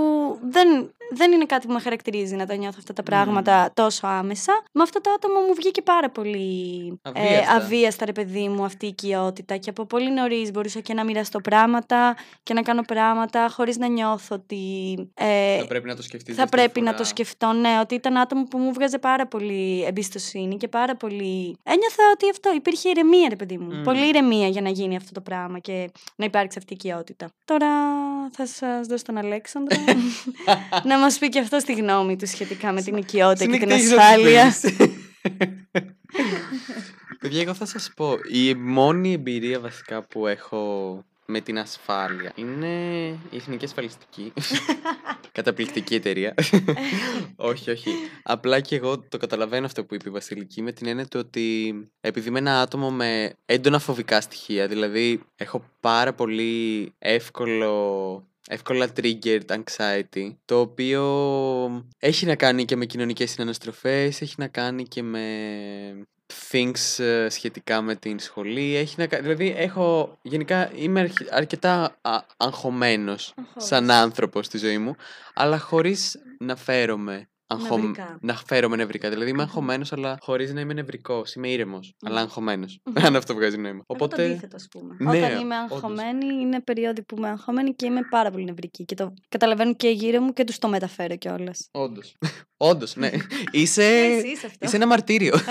[SPEAKER 2] δεν, δεν είναι κάτι που με χαρακτηρίζει να τα νιώθω αυτά τα πράγματα τόσο άμεσα, με αυτό το άτομο μου βγήκε πάρα πολύ ε,
[SPEAKER 1] Αβίαστα.
[SPEAKER 2] αβίαστα, ρε παιδί μου, αυτή η οικειότητα. Και από πολύ νωρίς μπορούσα και να μοιραστώ πράγματα και να κάνω πράγματα χωρίς να νιώθω ότι. ε,
[SPEAKER 1] Θα πρέπει να το σκεφτείς
[SPEAKER 2] θα
[SPEAKER 1] δεύτερη
[SPEAKER 2] πρέπει να
[SPEAKER 1] φορά.
[SPEAKER 2] το σκεφτώ, ναι, ότι ήταν άτομο που μου βγάζε πάρα πολύ εμπιστοσύνη και πάρα πολύ. Ένιωθα ότι αυτό υπήρχε ηρεμία, ρε παιδί μου.
[SPEAKER 1] Μμ.
[SPEAKER 2] Πολύ ηρεμία για να γίνει αυτό το πράγμα και να υπάρξει αυτή η οικειότητα. Τώρα θα σας δώσω τον Αλέξανδρο να μας πει και αυτό τη γνώμη του σχετικά με την οικειότητα και την
[SPEAKER 1] Συνεχίζεις να
[SPEAKER 2] ασφάλεια.
[SPEAKER 1] τους πεις. Παιδιά, εγώ θα σας πω, η μόνη εμπειρία βασικά που έχω με την ασφάλεια είναι η Εθνική Ασφαλιστική. Καταπληκτική εταιρεία. όχι, όχι. Απλά και εγώ το καταλαβαίνω αυτό που είπε η Βασιλική με την έννοια του ότι επειδή είμαι ένα άτομο με έντονα φοβικά στοιχεία, δηλαδή έχω πάρα πολύ εύκολο εύκολα triggered anxiety, το οποίο έχει να κάνει και με κοινωνικές συναναστροφές, έχει να κάνει και με things ε, σχετικά με την σχολή, έχει να κάνει, δηλαδή έχω, γενικά είμαι αρχι- αρκετά α, αγχωμένος σαν άνθρωπος στη ζωή μου, αλλά χωρίς να φέρομαι αγχω...
[SPEAKER 2] Νευρικά.
[SPEAKER 1] να φέρομαι νευρικά. Δηλαδή είμαι
[SPEAKER 2] Μμμ.
[SPEAKER 1] αγχωμένος, αλλά χωρίς να είμαι νευρικός. Είμαι ήρεμος, αλλά
[SPEAKER 2] Μμμ.
[SPEAKER 1] αγχωμένος.
[SPEAKER 2] Μμμ.
[SPEAKER 1] Αν αυτό βγάζει νόημα.
[SPEAKER 2] Εγώ το
[SPEAKER 1] Οπότε,
[SPEAKER 2] αντίθετο, ας πούμε.
[SPEAKER 1] Ναι,
[SPEAKER 2] Όταν είμαι
[SPEAKER 1] όντως.
[SPEAKER 2] αγχωμένη, είναι περίοδοι που είμαι αγχωμένη και είμαι πάρα πολύ νευρική. Και το καταλαβαίνουν και γύρω μου και τους το μεταφέρω κιόλας.
[SPEAKER 1] όντως. όντως, ναι. είσαι...
[SPEAKER 2] είσαι αυτό.
[SPEAKER 1] Είσαι ένα μαρτύριο.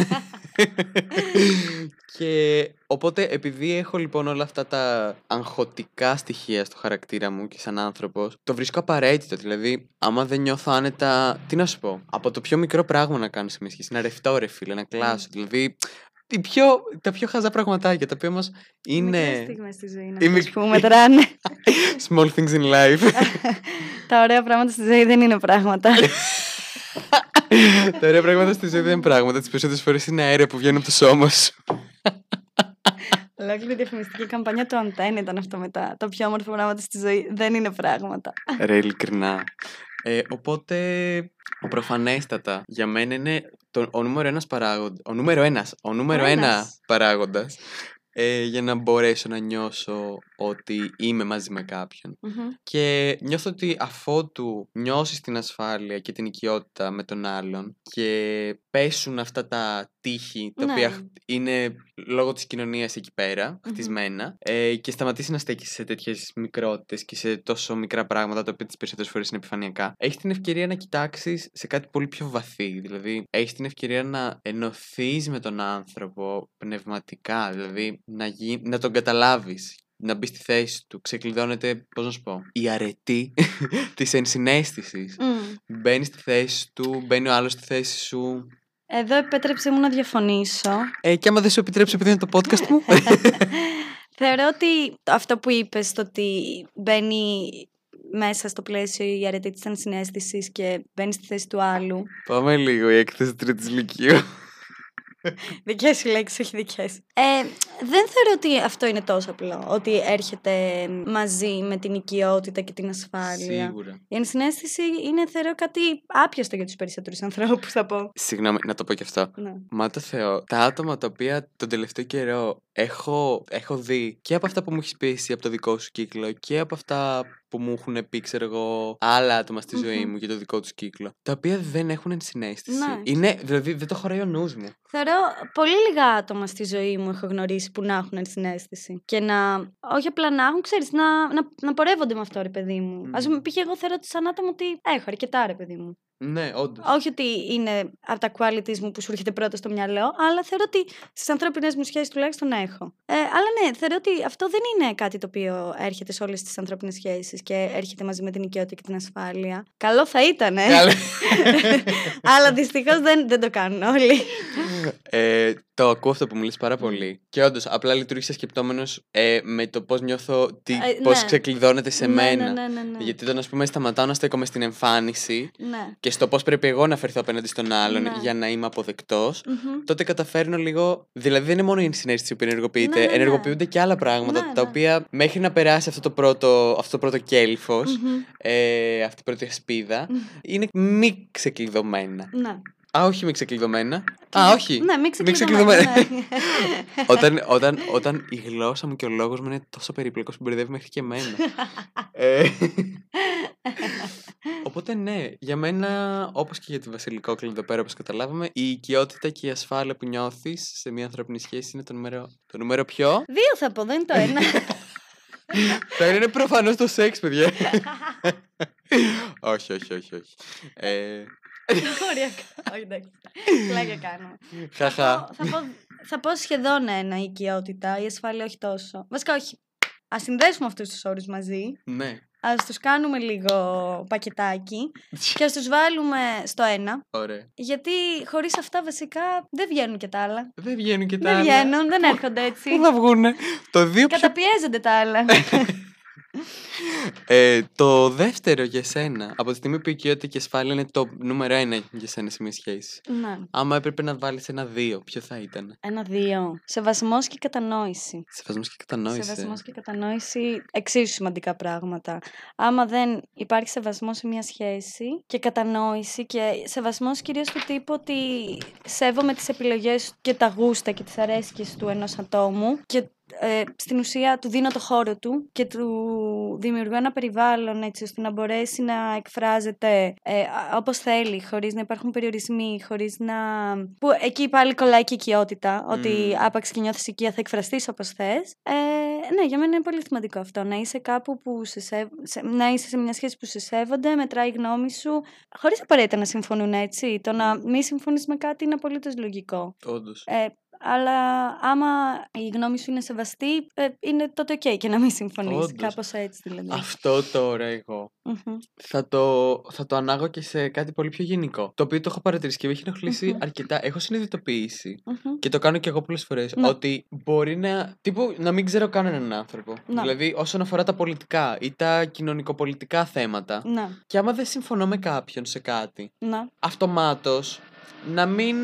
[SPEAKER 1] και οπότε επειδή έχω λοιπόν όλα αυτά τα αγχωτικά στοιχεία στο χαρακτήρα μου και σαν άνθρωπος, το βρίσκω απαραίτητο. Δηλαδή, άμα δεν νιώθω άνετα, τι να σου πω, από το πιο μικρό πράγμα να κάνω σε μια σχέση, να ρευτώ ρε φίλε, να κλάσω. Δηλαδή, τι πιο, τα πιο χαζά πραγματάκια, τα οποία όμως είναι
[SPEAKER 2] Μικρές στιγμές στη ζωή
[SPEAKER 1] Οι
[SPEAKER 2] να
[SPEAKER 1] μικ-
[SPEAKER 2] που μετράνε.
[SPEAKER 1] small things in life.
[SPEAKER 2] Τα ωραία πράγματα στη ζωή δεν είναι πράγματα.
[SPEAKER 1] τα ωραία πράγματα στη ζωή δεν είναι πράγματα. Τις περισσότερες φορές είναι αέρα που βγαίνουν από το σώμα σου.
[SPEAKER 2] Ολόκληρη διαφημιστική καμπανιά του Αντέν ήταν αυτό μετά. Τα πιο όμορφα πράγματα στη ζωή δεν είναι πράγματα.
[SPEAKER 1] Ρε, ειλικρινά. Ε, οπότε, ο προφανέστατα για μένα είναι το, ο νούμερο ένας παράγοντα. Ο νούμερο ένας. Ο νούμερο
[SPEAKER 2] Ο
[SPEAKER 1] ένα
[SPEAKER 2] ένας.
[SPEAKER 1] παράγοντας ε, για να μπορέσω να νιώσω ότι είμαι μαζί με κάποιον.
[SPEAKER 2] Μμμ.
[SPEAKER 1] Και νιώθω ότι αφότου νιώσεις την ασφάλεια και την οικειότητα με τον άλλον και πέσουν αυτά τα τείχη τα
[SPEAKER 2] Ναι.
[SPEAKER 1] οποία χ- είναι λόγω της κοινωνίας εκεί πέρα,
[SPEAKER 2] Μμμ.
[SPEAKER 1] χτισμένα ε, και σταματήσει να στέκεις σε τέτοιες μικρότητες και σε τόσο μικρά πράγματα τα οποία τις περισσότερες φορές είναι επιφανειακά, έχεις την ευκαιρία να κοιτάξεις σε κάτι πολύ πιο βαθύ. Δηλαδή, έχεις την ευκαιρία να ενωθείς με τον άνθρωπο πνευματικά, δηλαδή να, γι... να τον καταλάβεις να μπεις στη θέση του. Ξεκλειδώνεται, πώς να σου πω, η αρετή της ενσυναίσθησης.
[SPEAKER 2] Μμ.
[SPEAKER 1] Μπαίνεις στη θέση του, μπαίνει ο άλλος στη θέση σου.
[SPEAKER 2] Εδώ επέτρεψε μου να διαφωνήσω.
[SPEAKER 1] Ε, και άμα δεν σου επιτρέψω, επειδή είναι το podcast μου.
[SPEAKER 2] Θεωρώ ότι αυτό που είπες, το ότι μπαίνει μέσα στο πλαίσιο η αρετή της ενσυναίσθησης και μπαίνει στη θέση του άλλου.
[SPEAKER 1] Πάμε λίγο η έκθεση τρίτη Λυκείου.
[SPEAKER 2] Δικές σου λέξεις, όχι δικές. Ε, δεν θεωρώ ότι αυτό είναι τόσο απλό. Ότι έρχεται μαζί με την οικειότητα και την ασφάλεια.
[SPEAKER 1] Σίγουρα.
[SPEAKER 2] Η ενσυναίσθηση είναι, θεωρώ, κάτι άπιαστο για τους περισσότερους ανθρώπους, θα πω.
[SPEAKER 1] Συγγνώμη, να το πω και αυτό.
[SPEAKER 2] Ναι.
[SPEAKER 1] Μα το Θεό, τα άτομα τα οποία τον τελευταίο καιρό έχω, έχω δει και από αυτά που μου έχεις πει εσύ από το δικό σου κύκλο και από αυτά που μου έχουν πει, ξέρω εγώ, άλλα άτομα στη ζωή
[SPEAKER 2] Μμμ.
[SPEAKER 1] μου για το δικό τους κύκλο. Τα οποία δεν έχουν ενσυναίσθηση.
[SPEAKER 2] Ναι.
[SPEAKER 1] Είναι, δηλαδή δεν το χωράει ο νους μου.
[SPEAKER 2] Θεωρώ πολύ λίγα άτομα στη ζωή μου έχω γνωρίσει που να έχουν ενσυναίσθηση. Και να. Όχι απλά να έχουν, ξέρεις, να, να, να πορεύονται με αυτό, ρε παιδί μου.
[SPEAKER 1] Μμ.
[SPEAKER 2] Α πούμε, π.χ. εγώ θεωρώ ότι σαν άτομο ότι έχω αρκετά, ρε παιδί μου.
[SPEAKER 1] Ναι, όντως.
[SPEAKER 2] Όχι ότι είναι από τα qualities μου που σου έρχεται πρώτα στο μυαλό, αλλά θεωρώ ότι στις ανθρώπινες μου σχέσεις τουλάχιστον έχω. Ε, αλλά ναι, θεωρώ ότι αυτό δεν είναι κάτι το οποίο έρχεται σε όλες τις ανθρώπινες σχέσεις και έρχεται μαζί με την οικειότητα και την ασφάλεια. Καλό θα ήταν, ε.
[SPEAKER 1] Καλά.
[SPEAKER 2] αλλά δυστυχώς δεν, δεν το κάνουν όλοι.
[SPEAKER 1] ε, το ακούω αυτό που μου λες πάρα πολύ. Και όντως, απλά λειτουργήσα σκεπτόμενος ε, με το πώς νιώθω, τι,
[SPEAKER 2] Ε,
[SPEAKER 1] πώς
[SPEAKER 2] ναι.
[SPEAKER 1] ξεκλειδώνεται σε
[SPEAKER 2] Ναι,
[SPEAKER 1] μένα.
[SPEAKER 2] Ναι, ναι, ναι. ναι.
[SPEAKER 1] Γιατί όταν, ας πούμε, σταματάω να στέκομαι στην εμφάνιση
[SPEAKER 2] ναι.
[SPEAKER 1] Και στο πώς πρέπει εγώ να φερθώ απέναντι στον άλλον
[SPEAKER 2] Ναι.
[SPEAKER 1] για να είμαι αποδεκτός,
[SPEAKER 2] Μμμ.
[SPEAKER 1] τότε καταφέρνω λίγο. Δηλαδή, δεν είναι μόνο η ενσυναίσθηση που ενεργοποιείται,
[SPEAKER 2] Ναι, ναι, ναι.
[SPEAKER 1] ενεργοποιούνται και άλλα πράγματα
[SPEAKER 2] Ναι,
[SPEAKER 1] τα
[SPEAKER 2] ναι.
[SPEAKER 1] οποία μέχρι να περάσει αυτό το πρώτο, αυτό το πρώτο κέλυφο,
[SPEAKER 2] Μμμ.
[SPEAKER 1] ε, αυτή η πρώτη ασπίδα,
[SPEAKER 2] Μμ.
[SPEAKER 1] είναι μη ξεκλειδωμένα.
[SPEAKER 2] Ναι.
[SPEAKER 1] Α, όχι μη ξεκλειδωμένα. Α, όχι.
[SPEAKER 2] Ναι, μην
[SPEAKER 1] Μη
[SPEAKER 2] ξεκλειδωμένα.
[SPEAKER 1] ξεκλειδωμένα.
[SPEAKER 2] ναι.
[SPEAKER 1] όταν, όταν, όταν η γλώσσα μου και ο λόγος μου είναι τόσο περίπλοκος που μπερδεύει μέχρι και εμένα. ε, οπότε ναι, για μένα, όπως και για τη Βασιλικόκλη εδώ πέρα, όπως καταλάβαμε, η οικειότητα και η ασφάλεια που νιώθεις σε μια ανθρώπινη σχέση είναι το νούμερο, το νούμερο ποιο;
[SPEAKER 2] Δύο θα πω, δεν είναι το ένα.
[SPEAKER 1] Το ένα είναι προφανώς το σεξ, παιδιά. όχι, όχι, όχι, όχι. Ε,
[SPEAKER 2] Οριακά. Όχι, εντάξει. Πλάγια κάνω.
[SPEAKER 1] χαχα.
[SPEAKER 2] Θα πω, θα πω σχεδόν ένα η οικειότητα, η ασφάλεια όχι τόσο. Βασικά όχι. Α συνδέσουμε αυτούς τους όρους μαζί.
[SPEAKER 1] ναι.
[SPEAKER 2] Α τους κάνουμε λίγο πακετάκι και ας τους βάλουμε στο ένα.
[SPEAKER 1] Ωραία.
[SPEAKER 2] Γιατί χωρίς αυτά βασικά δεν βγαίνουν και τα άλλα.
[SPEAKER 1] Δεν βγαίνουν και τα
[SPEAKER 2] Δεν
[SPEAKER 1] άλλα.
[SPEAKER 2] βγαίνουν, δεν έρχονται έτσι.
[SPEAKER 1] Πού θα βγούνε; Το δύο πιο
[SPEAKER 2] Καταπιέζονται τα άλλα.
[SPEAKER 1] Ε, το δεύτερο για σένα, από τη στιγμή που η οικειότητα και η ασφάλεια είναι το νούμερο ένα για σένα σε μια σχέση.
[SPEAKER 2] ναι.
[SPEAKER 1] Άμα έπρεπε να βάλεις ένα δύο, ποιο θα ήταν;
[SPEAKER 2] Ένα-δύο. Σεβασμός και κατανόηση.
[SPEAKER 1] Σεβασμός και κατανόηση.
[SPEAKER 2] Σεβασμός και κατανόηση, εξίσου σημαντικά πράγματα. Άμα δεν υπάρχει σεβασμός σε μια σχέση και κατανόηση και σεβασμός κυρίως του τύπου ότι σέβομαι τις επιλογές και τα γούστα και τις αρέσκειες του ενός ατόμου και ε, στην ουσία του δίνω το χώρο του και του δημιουργώ ένα περιβάλλον έτσι ώστε να μπορέσει να εκφράζεται ε, α- όπως θέλει, χωρίς να υπάρχουν περιορισμοί, χωρίς να... που εκεί πάλι κολλάει και η οικειότητα, ότι
[SPEAKER 1] Μμμ.
[SPEAKER 2] άπαξ και νιώθεις οικία θα εκφραστείς όπως θες. Ε, ναι, για μένα είναι πολύ σημαντικό αυτό, να είσαι κάπου που σε, σεβ- σε- να είσαι σε μια σχέση που σε σέβονται, μετράει η γνώμη σου, χωρίς απαραίτητα να συμφωνούν έτσι. Το να μη συμφωνείς με κάτι είναι απολύτως λογικό.
[SPEAKER 1] Όντως.
[SPEAKER 2] Ε, αλλά άμα η γνώμη σου είναι σεβαστή, ε, είναι τότε οκ και να μην συμφωνείς.
[SPEAKER 1] Όντως.
[SPEAKER 2] Κάπως έτσι δηλαδή.
[SPEAKER 1] Αυτό τώρα εγώ
[SPEAKER 2] Μμμ.
[SPEAKER 1] θα το, θα το ανάγω και σε κάτι πολύ πιο γενικό. Το οποίο το έχω παρατηρήσει και με έχει ενοχλήσει
[SPEAKER 2] Μμμ.
[SPEAKER 1] αρκετά. Έχω συνειδητοποιήσει
[SPEAKER 2] Μμμ.
[SPEAKER 1] και το κάνω και εγώ πολλές φορές.
[SPEAKER 2] Ναι.
[SPEAKER 1] Ότι μπορεί να. τύπου να μην ξέρω καν έναν άνθρωπο.
[SPEAKER 2] Ναι.
[SPEAKER 1] Δηλαδή, όσον αφορά τα πολιτικά ή τα κοινωνικοπολιτικά θέματα.
[SPEAKER 2] Να,
[SPEAKER 1] Και άμα δεν συμφωνώ με κάποιον σε κάτι,
[SPEAKER 2] να.
[SPEAKER 1] αυτομάτως να μην.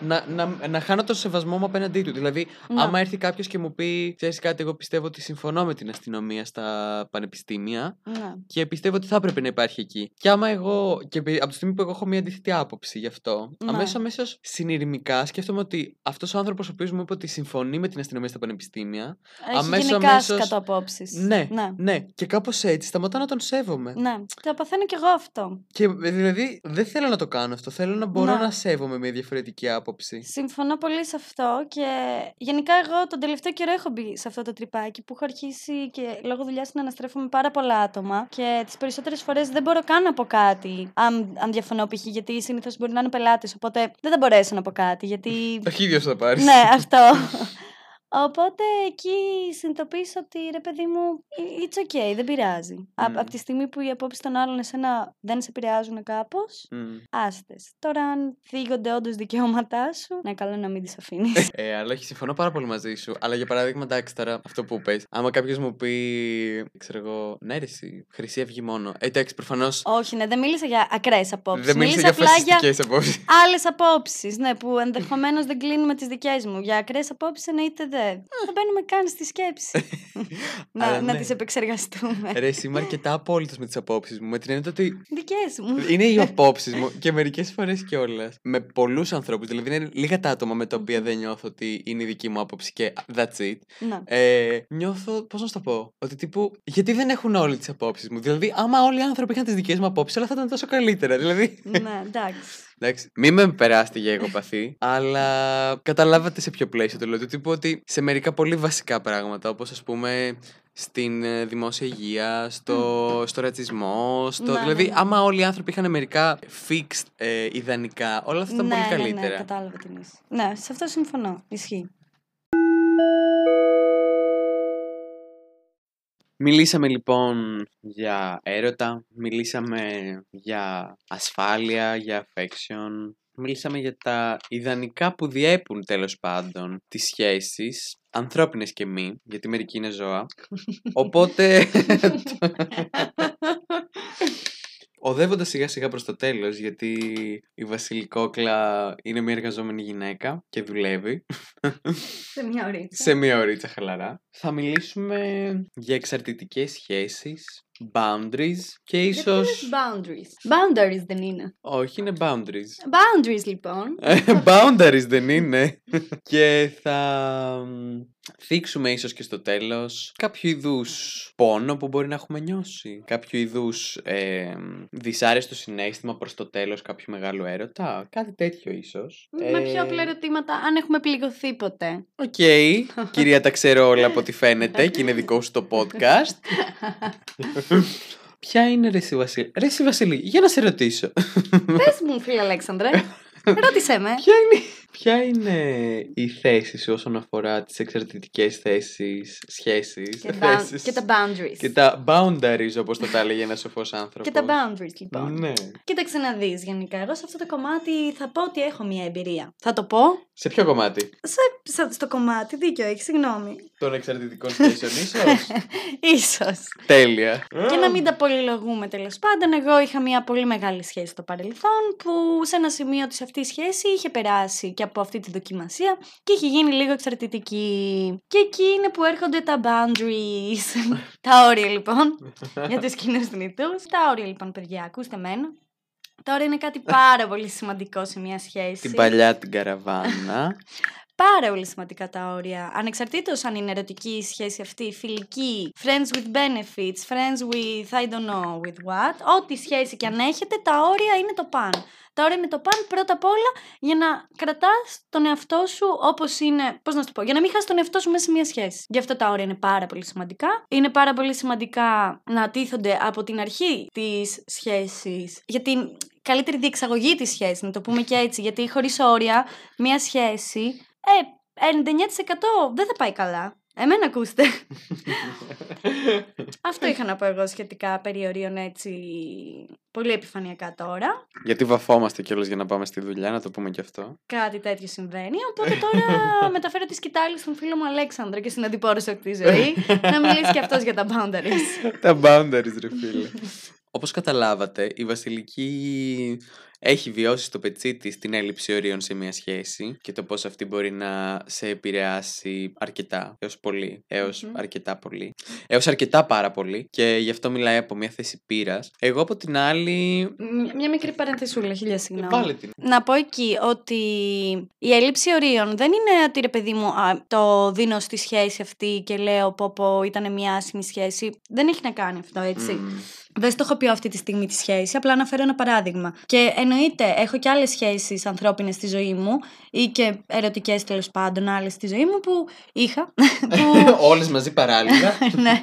[SPEAKER 1] Να, να, να χάνω τον σεβασμό μου απέναντί του. Δηλαδή,
[SPEAKER 2] να.
[SPEAKER 1] άμα έρθει κάποιος και μου πει: Ξέρεις κάτι, εγώ πιστεύω ότι συμφωνώ με την αστυνομία στα πανεπιστήμια
[SPEAKER 2] να.
[SPEAKER 1] και πιστεύω ότι θα έπρεπε να υπάρχει εκεί. Και άμα εγώ, και επει- από τη στιγμή που εγώ έχω μια αντίθετη άποψη γι' αυτό,
[SPEAKER 2] Ναι.
[SPEAKER 1] αμέσως αμέσως συνειρημικά σκέφτομαι ότι αυτός ο άνθρωπος ο οποίος μου είπε ότι συμφωνεί με την αστυνομία στα πανεπιστήμια.
[SPEAKER 2] Έχει
[SPEAKER 1] αμέσως,
[SPEAKER 2] γενικά
[SPEAKER 1] αμέσως-
[SPEAKER 2] κάτω απόψεις.
[SPEAKER 1] Ναι,
[SPEAKER 2] Ναι.
[SPEAKER 1] ναι. Και κάπως έτσι σταματάω να τον σέβομαι.
[SPEAKER 2] Ναι, το παθαίνω κι εγώ αυτό.
[SPEAKER 1] Και ε, δηλαδή δεν θέλω να το κάνω αυτό. Θέλω να μπορώ
[SPEAKER 2] Ναι.
[SPEAKER 1] να σέβομαι μια διαφορετική άποψη.
[SPEAKER 2] Συμφωνώ πολύ σε αυτό και γενικά εγώ τον τελευταίο καιρό έχω μπει σε αυτό το τρυπάκι που έχω αρχίσει και λόγω δουλειάς να αναστρέφω με πάρα πολλά άτομα και τις περισσότερες φορές δεν μπορώ καν να πω κάτι αν, αν διαφωνώ π.χ. γιατί συνήθως μπορεί να είναι πελάτες οπότε δεν θα μπορέσω να πω κάτι γιατί
[SPEAKER 1] Το ίδιο θα πάρεις.
[SPEAKER 2] ναι, αυτό. Οπότε εκεί συνειδητοποίησα ότι ρε παιδί μου, it's okay, δεν πειράζει. Α-
[SPEAKER 1] Μμ.
[SPEAKER 2] Από τη στιγμή που οι απόψεις των άλλων εσένα δεν σε επηρεάζουν κάπως, άστες. Τώρα, αν θίγονται όντως δικαιώματά σου, ναι, καλό να μην τις αφήνεις.
[SPEAKER 1] Ε, αλλά όχι, συμφωνώ πάρα πολύ μαζί σου. Αλλά για παράδειγμα, εντάξει τώρα, αυτό που πες. Άμα κάποιος μου πει, ξέρω εγώ, ναι, ρε, εσύ, Χρυσή Αυγή μόνο. Ε, εντάξει, προφανώς.
[SPEAKER 2] Όχι, ναι, δεν μίλησα για ακραίες απόψεις.
[SPEAKER 1] Δεν μίλησα για
[SPEAKER 2] απλά για
[SPEAKER 1] φασιστικές απόψεις.
[SPEAKER 2] άλλες απόψεις. Ναι, που ενδεχομένως δεν κλείνουν με τις δικές μου. Για ακραίες απόψεις εννοείται δε. Δεν μπαίνουμε καν στη σκέψη. να
[SPEAKER 1] Αλλά
[SPEAKER 2] να
[SPEAKER 1] ναι.
[SPEAKER 2] τις επεξεργαστούμε.
[SPEAKER 1] Ρε, εσύ είμαι αρκετά απόλυτος με τις απόψεις μου. Με την έννοια ότι
[SPEAKER 2] Δικές μου.
[SPEAKER 1] είναι οι απόψεις μου και μερικές φορές κιόλας. Με πολλούς ανθρώπους. Δηλαδή, είναι λίγα τα άτομα με τα οποία δεν νιώθω ότι είναι η δική μου άποψη και that's it.
[SPEAKER 2] Να.
[SPEAKER 1] Ε, νιώθω, πώς να σου το πω, ότι τύπου, γιατί δεν έχουν όλοι τις απόψεις μου. Δηλαδή, άμα όλοι οι άνθρωποι είχαν τις δικές μου απόψεις, όλα θα ήταν τόσο καλύτερα. Δηλαδή.
[SPEAKER 2] ναι, εντάξει.
[SPEAKER 1] Εντάξει, μην με περάσετε για εγωπαθή, αλλά καταλάβατε σε ποιο πλαίσιο το λέω. Του τύπου ότι σε μερικά πολύ βασικά πράγματα, όπως ας πούμε στην ε, δημόσια υγεία, στο, στο ρατσισμό, στο...
[SPEAKER 2] Ναι,
[SPEAKER 1] δηλαδή,
[SPEAKER 2] ναι, ναι.
[SPEAKER 1] άμα όλοι οι άνθρωποι είχαν μερικά fixed ε, ιδανικά, όλα αυτά θα ήταν
[SPEAKER 2] ναι,
[SPEAKER 1] πολύ
[SPEAKER 2] ναι,
[SPEAKER 1] καλύτερα.
[SPEAKER 2] Ναι, κατάλαβα τι εννοείς. Ναι, σε αυτό συμφωνώ. Ισχύει.
[SPEAKER 1] Μιλήσαμε λοιπόν για έρωτα, μιλήσαμε για ασφάλεια, για affection, μιλήσαμε για τα ιδανικά που διέπουν τέλος πάντων τις σχέσεις, ανθρώπινες και μη, γιατί μερικοί είναι ζώα. Οπότε, οδεύοντας σιγά σιγά προς το τέλος, γιατί η Βασιλικόκλα είναι μια εργαζόμενη γυναίκα και δουλεύει
[SPEAKER 2] σε μια ωρίτσα.
[SPEAKER 1] σε μία ωρίτσα χαλαρά. Θα μιλήσουμε για εξαρτητικές σχέσεις, boundaries και
[SPEAKER 2] Γιατί
[SPEAKER 1] ίσως...
[SPEAKER 2] λες boundaries; Boundaries δεν είναι.
[SPEAKER 1] Όχι, είναι boundaries.
[SPEAKER 2] Boundaries λοιπόν.
[SPEAKER 1] Ε, boundaries δεν είναι. και θα μ, θίξουμε ίσως και στο τέλος κάποιο είδους πόνο που μπορεί να έχουμε νιώσει. Κάποιο είδους ε, δυσάρεστο συναίσθημα προς το τέλος κάποιου μεγάλου έρωτα. Κάτι τέτοιο ίσως.
[SPEAKER 2] Με πιο
[SPEAKER 1] Ε,
[SPEAKER 2] απλά ερωτήματα, αν έχουμε πληγωθεί ποτέ.
[SPEAKER 1] Οκ, κυρία τα ξέρω όλα από ό,τι φαίνεται και είναι δικό σου το podcast. Ποια είναι ρε εσύ Βασίλη. Ρε εσύ Βασίλη, για να σε ρωτήσω.
[SPEAKER 2] Πες μου, φίλε Αλέξανδρε. Ρώτησέ με.
[SPEAKER 1] ποια, είναι, ποια είναι η θέση σου όσον αφορά τις εξαρτητικές θέσεις, σχέσεις,
[SPEAKER 2] Και, τα-
[SPEAKER 1] θέσεις,
[SPEAKER 2] και τα boundaries.
[SPEAKER 1] και τα boundaries όπως το τα έλεγε ένας σοφός άνθρωπος.
[SPEAKER 2] Και τα boundaries λοιπόν.
[SPEAKER 1] Ναι.
[SPEAKER 2] Κοίταξε να δεις γενικά. Εγώ σε αυτό το κομμάτι θα πω ότι έχω μια εμπειρία. Θα το πω.
[SPEAKER 1] Σε ποιο κομμάτι;
[SPEAKER 2] Σε, σε- στο κομμάτι, δίκιο έχεις, συγγνώμη.
[SPEAKER 1] των εξαρτητικών σχέσεων ίσως;
[SPEAKER 2] Ίσως.
[SPEAKER 1] Τέλεια.
[SPEAKER 2] Και να μην τα πολυλογούμε τέλος πάντων. Εγώ είχα μια πολύ μεγάλη σχέση στο παρελθόν που σε ένα σημείο της αυτής η σχέσης είχε περάσει και από αυτή τη δοκιμασία και είχε γίνει λίγο εξαρτητική. Και εκεί είναι που έρχονται τα boundaries. τα όρια λοιπόν για του κοινού θνητού. Τα όρια λοιπόν, παιδιά, ακούστε μένα. Τα όρια είναι κάτι πάρα πολύ σημαντικό σε μια σχέση.
[SPEAKER 1] Την παλιά την καραβάνα.
[SPEAKER 2] Πάρα πολύ σημαντικά τα όρια. Ανεξαρτήτως αν είναι ερωτική η σχέση αυτή, φιλική, friends with benefits, friends with I don't know with what, ό,τι σχέση και αν έχετε, τα όρια είναι το παν. Τα όρια είναι το παν πρώτα απ' όλα για να κρατάς τον εαυτό σου όπως είναι, πώς να σου το πω, για να μην χάσεις τον εαυτό σου μέσα σε μια σχέση. Γι' αυτό τα όρια είναι πάρα πολύ σημαντικά. Είναι πάρα πολύ σημαντικά να τίθονται από την αρχή της σχέσης για την καλύτερη διεξαγωγή της σχέσης, να το πούμε και έτσι, γιατί χωρίς όρια μια σχέση ε, 99% δεν θα πάει καλά. Εμένα ακούστε. Αυτό είχα να πω εγώ σχετικά περιορίων έτσι πολύ επιφανειακά τώρα.
[SPEAKER 1] Γιατί βαφόμαστε κιόλας για να πάμε στη δουλειά, να το πούμε κι αυτό.
[SPEAKER 2] Κάτι τέτοιο συμβαίνει. Οπότε τώρα μεταφέρω τη σκητάλη στον φίλο μου Αλέξανδρο και στην αντιπόρωση τη ζωή να μιλήσει και αυτός για τα boundaries.
[SPEAKER 1] Τα boundaries, ρε φίλε. Όπως καταλάβατε, η Βασιλική έχει βιώσει στο πετσί της την έλλειψη ορίων σε μια σχέση και το πώς αυτή μπορεί να σε επηρεάσει αρκετά, έως πολύ, έως
[SPEAKER 2] Μμμ.
[SPEAKER 1] αρκετά πολύ, έως αρκετά πάρα πολύ και γι' αυτό μιλάει από μια θέση πείρας. Εγώ από την άλλη...
[SPEAKER 2] Μια- Μια μικρή παρενθεσούλα, χίλια συγγνώμη.
[SPEAKER 1] Βάλε την.
[SPEAKER 2] Να πω εκεί ότι η έλλειψη ορίων δεν είναι ότι ρε παιδί μου α, το δίνω στη σχέση αυτή και λέω πω πω ήταν μια άσχημη σχέση. Δεν έχει να κάνει αυτό έτσι.
[SPEAKER 1] Μμμ.
[SPEAKER 2] Δεν στοχοποιώ αυτή τη στιγμή τη σχέση, απλά αναφέρω ένα παράδειγμα. Και εννοείται, έχω και άλλες σχέσεις ανθρώπινες στη ζωή μου ή και ερωτικές τέλος πάντων άλλες στη ζωή μου που είχα. που,
[SPEAKER 1] Όλες μαζί παράλληλα.
[SPEAKER 2] ναι.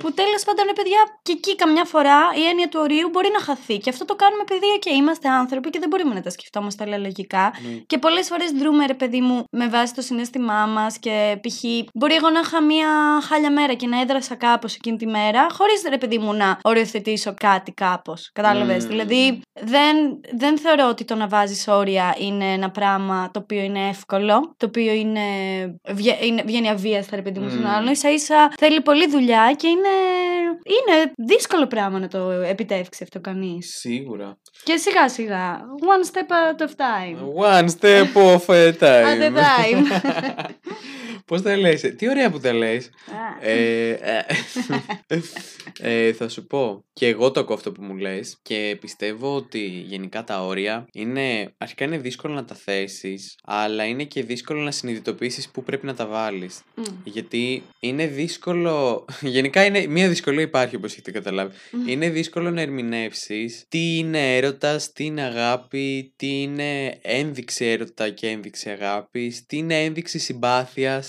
[SPEAKER 2] Που τέλος πάντων, ρε παιδιά, και εκεί καμιά φορά η έννοια του ορίου μπορεί να χαθεί. Και αυτό το κάνουμε επειδή, και είμαστε άνθρωποι και δεν μπορούμε να τα σκεφτόμαστε όλα λογικά.
[SPEAKER 1] Ναι.
[SPEAKER 2] Και πολλές φορές δρούμε, ρε παιδί μου, με βάση το συνέστημά μας και π.χ. μπορεί εγώ να είχα μία χάλια μέρα και να έδρασα κάπως εκείνη τη μέρα, χωρίς ρε παιδί μου να οριοθετήσω κάτι κάπως. Κατάλαβες;
[SPEAKER 1] Μμμ.
[SPEAKER 2] Δηλαδή, δεν, δεν θεωρώ ότι το να βάζεις όρια είναι ένα πράγμα το οποίο είναι εύκολο, το οποίο είναι, βγε- είναι, βγαίνει αβίαστα, ρε παιδί μου, στον
[SPEAKER 1] Μμμ.
[SPEAKER 2] άλλον. σα ίσα θέλει πολλή δουλειά και είναι, είναι δύσκολο πράγμα να το επιτεύξει αυτό κανείς.
[SPEAKER 1] Σίγουρα.
[SPEAKER 2] Και σιγά σιγά. One step at a time.
[SPEAKER 1] One step off a time.
[SPEAKER 2] At a time.
[SPEAKER 1] Πώς τα λες, τι ωραία που τα λες.
[SPEAKER 2] Α,
[SPEAKER 1] Ε, ε, ε, θα σου πω. Και εγώ το ακούω αυτό που μου λες. Και πιστεύω ότι γενικά τα όρια είναι. Αρχικά είναι δύσκολο να τα θέσεις, αλλά είναι και δύσκολο να συνειδητοποιήσεις πού πρέπει να τα βάλεις.
[SPEAKER 2] μ,
[SPEAKER 1] Γιατί είναι δύσκολο. Γενικά είναι. Μία δυσκολία υπάρχει όπως έχετε καταλάβει.
[SPEAKER 2] μ.
[SPEAKER 1] Είναι δύσκολο να ερμηνεύσεις τι είναι έρωτας, τι είναι αγάπη, τι είναι ένδειξη έρωτα και ένδειξη αγάπης, τι είναι ένδειξη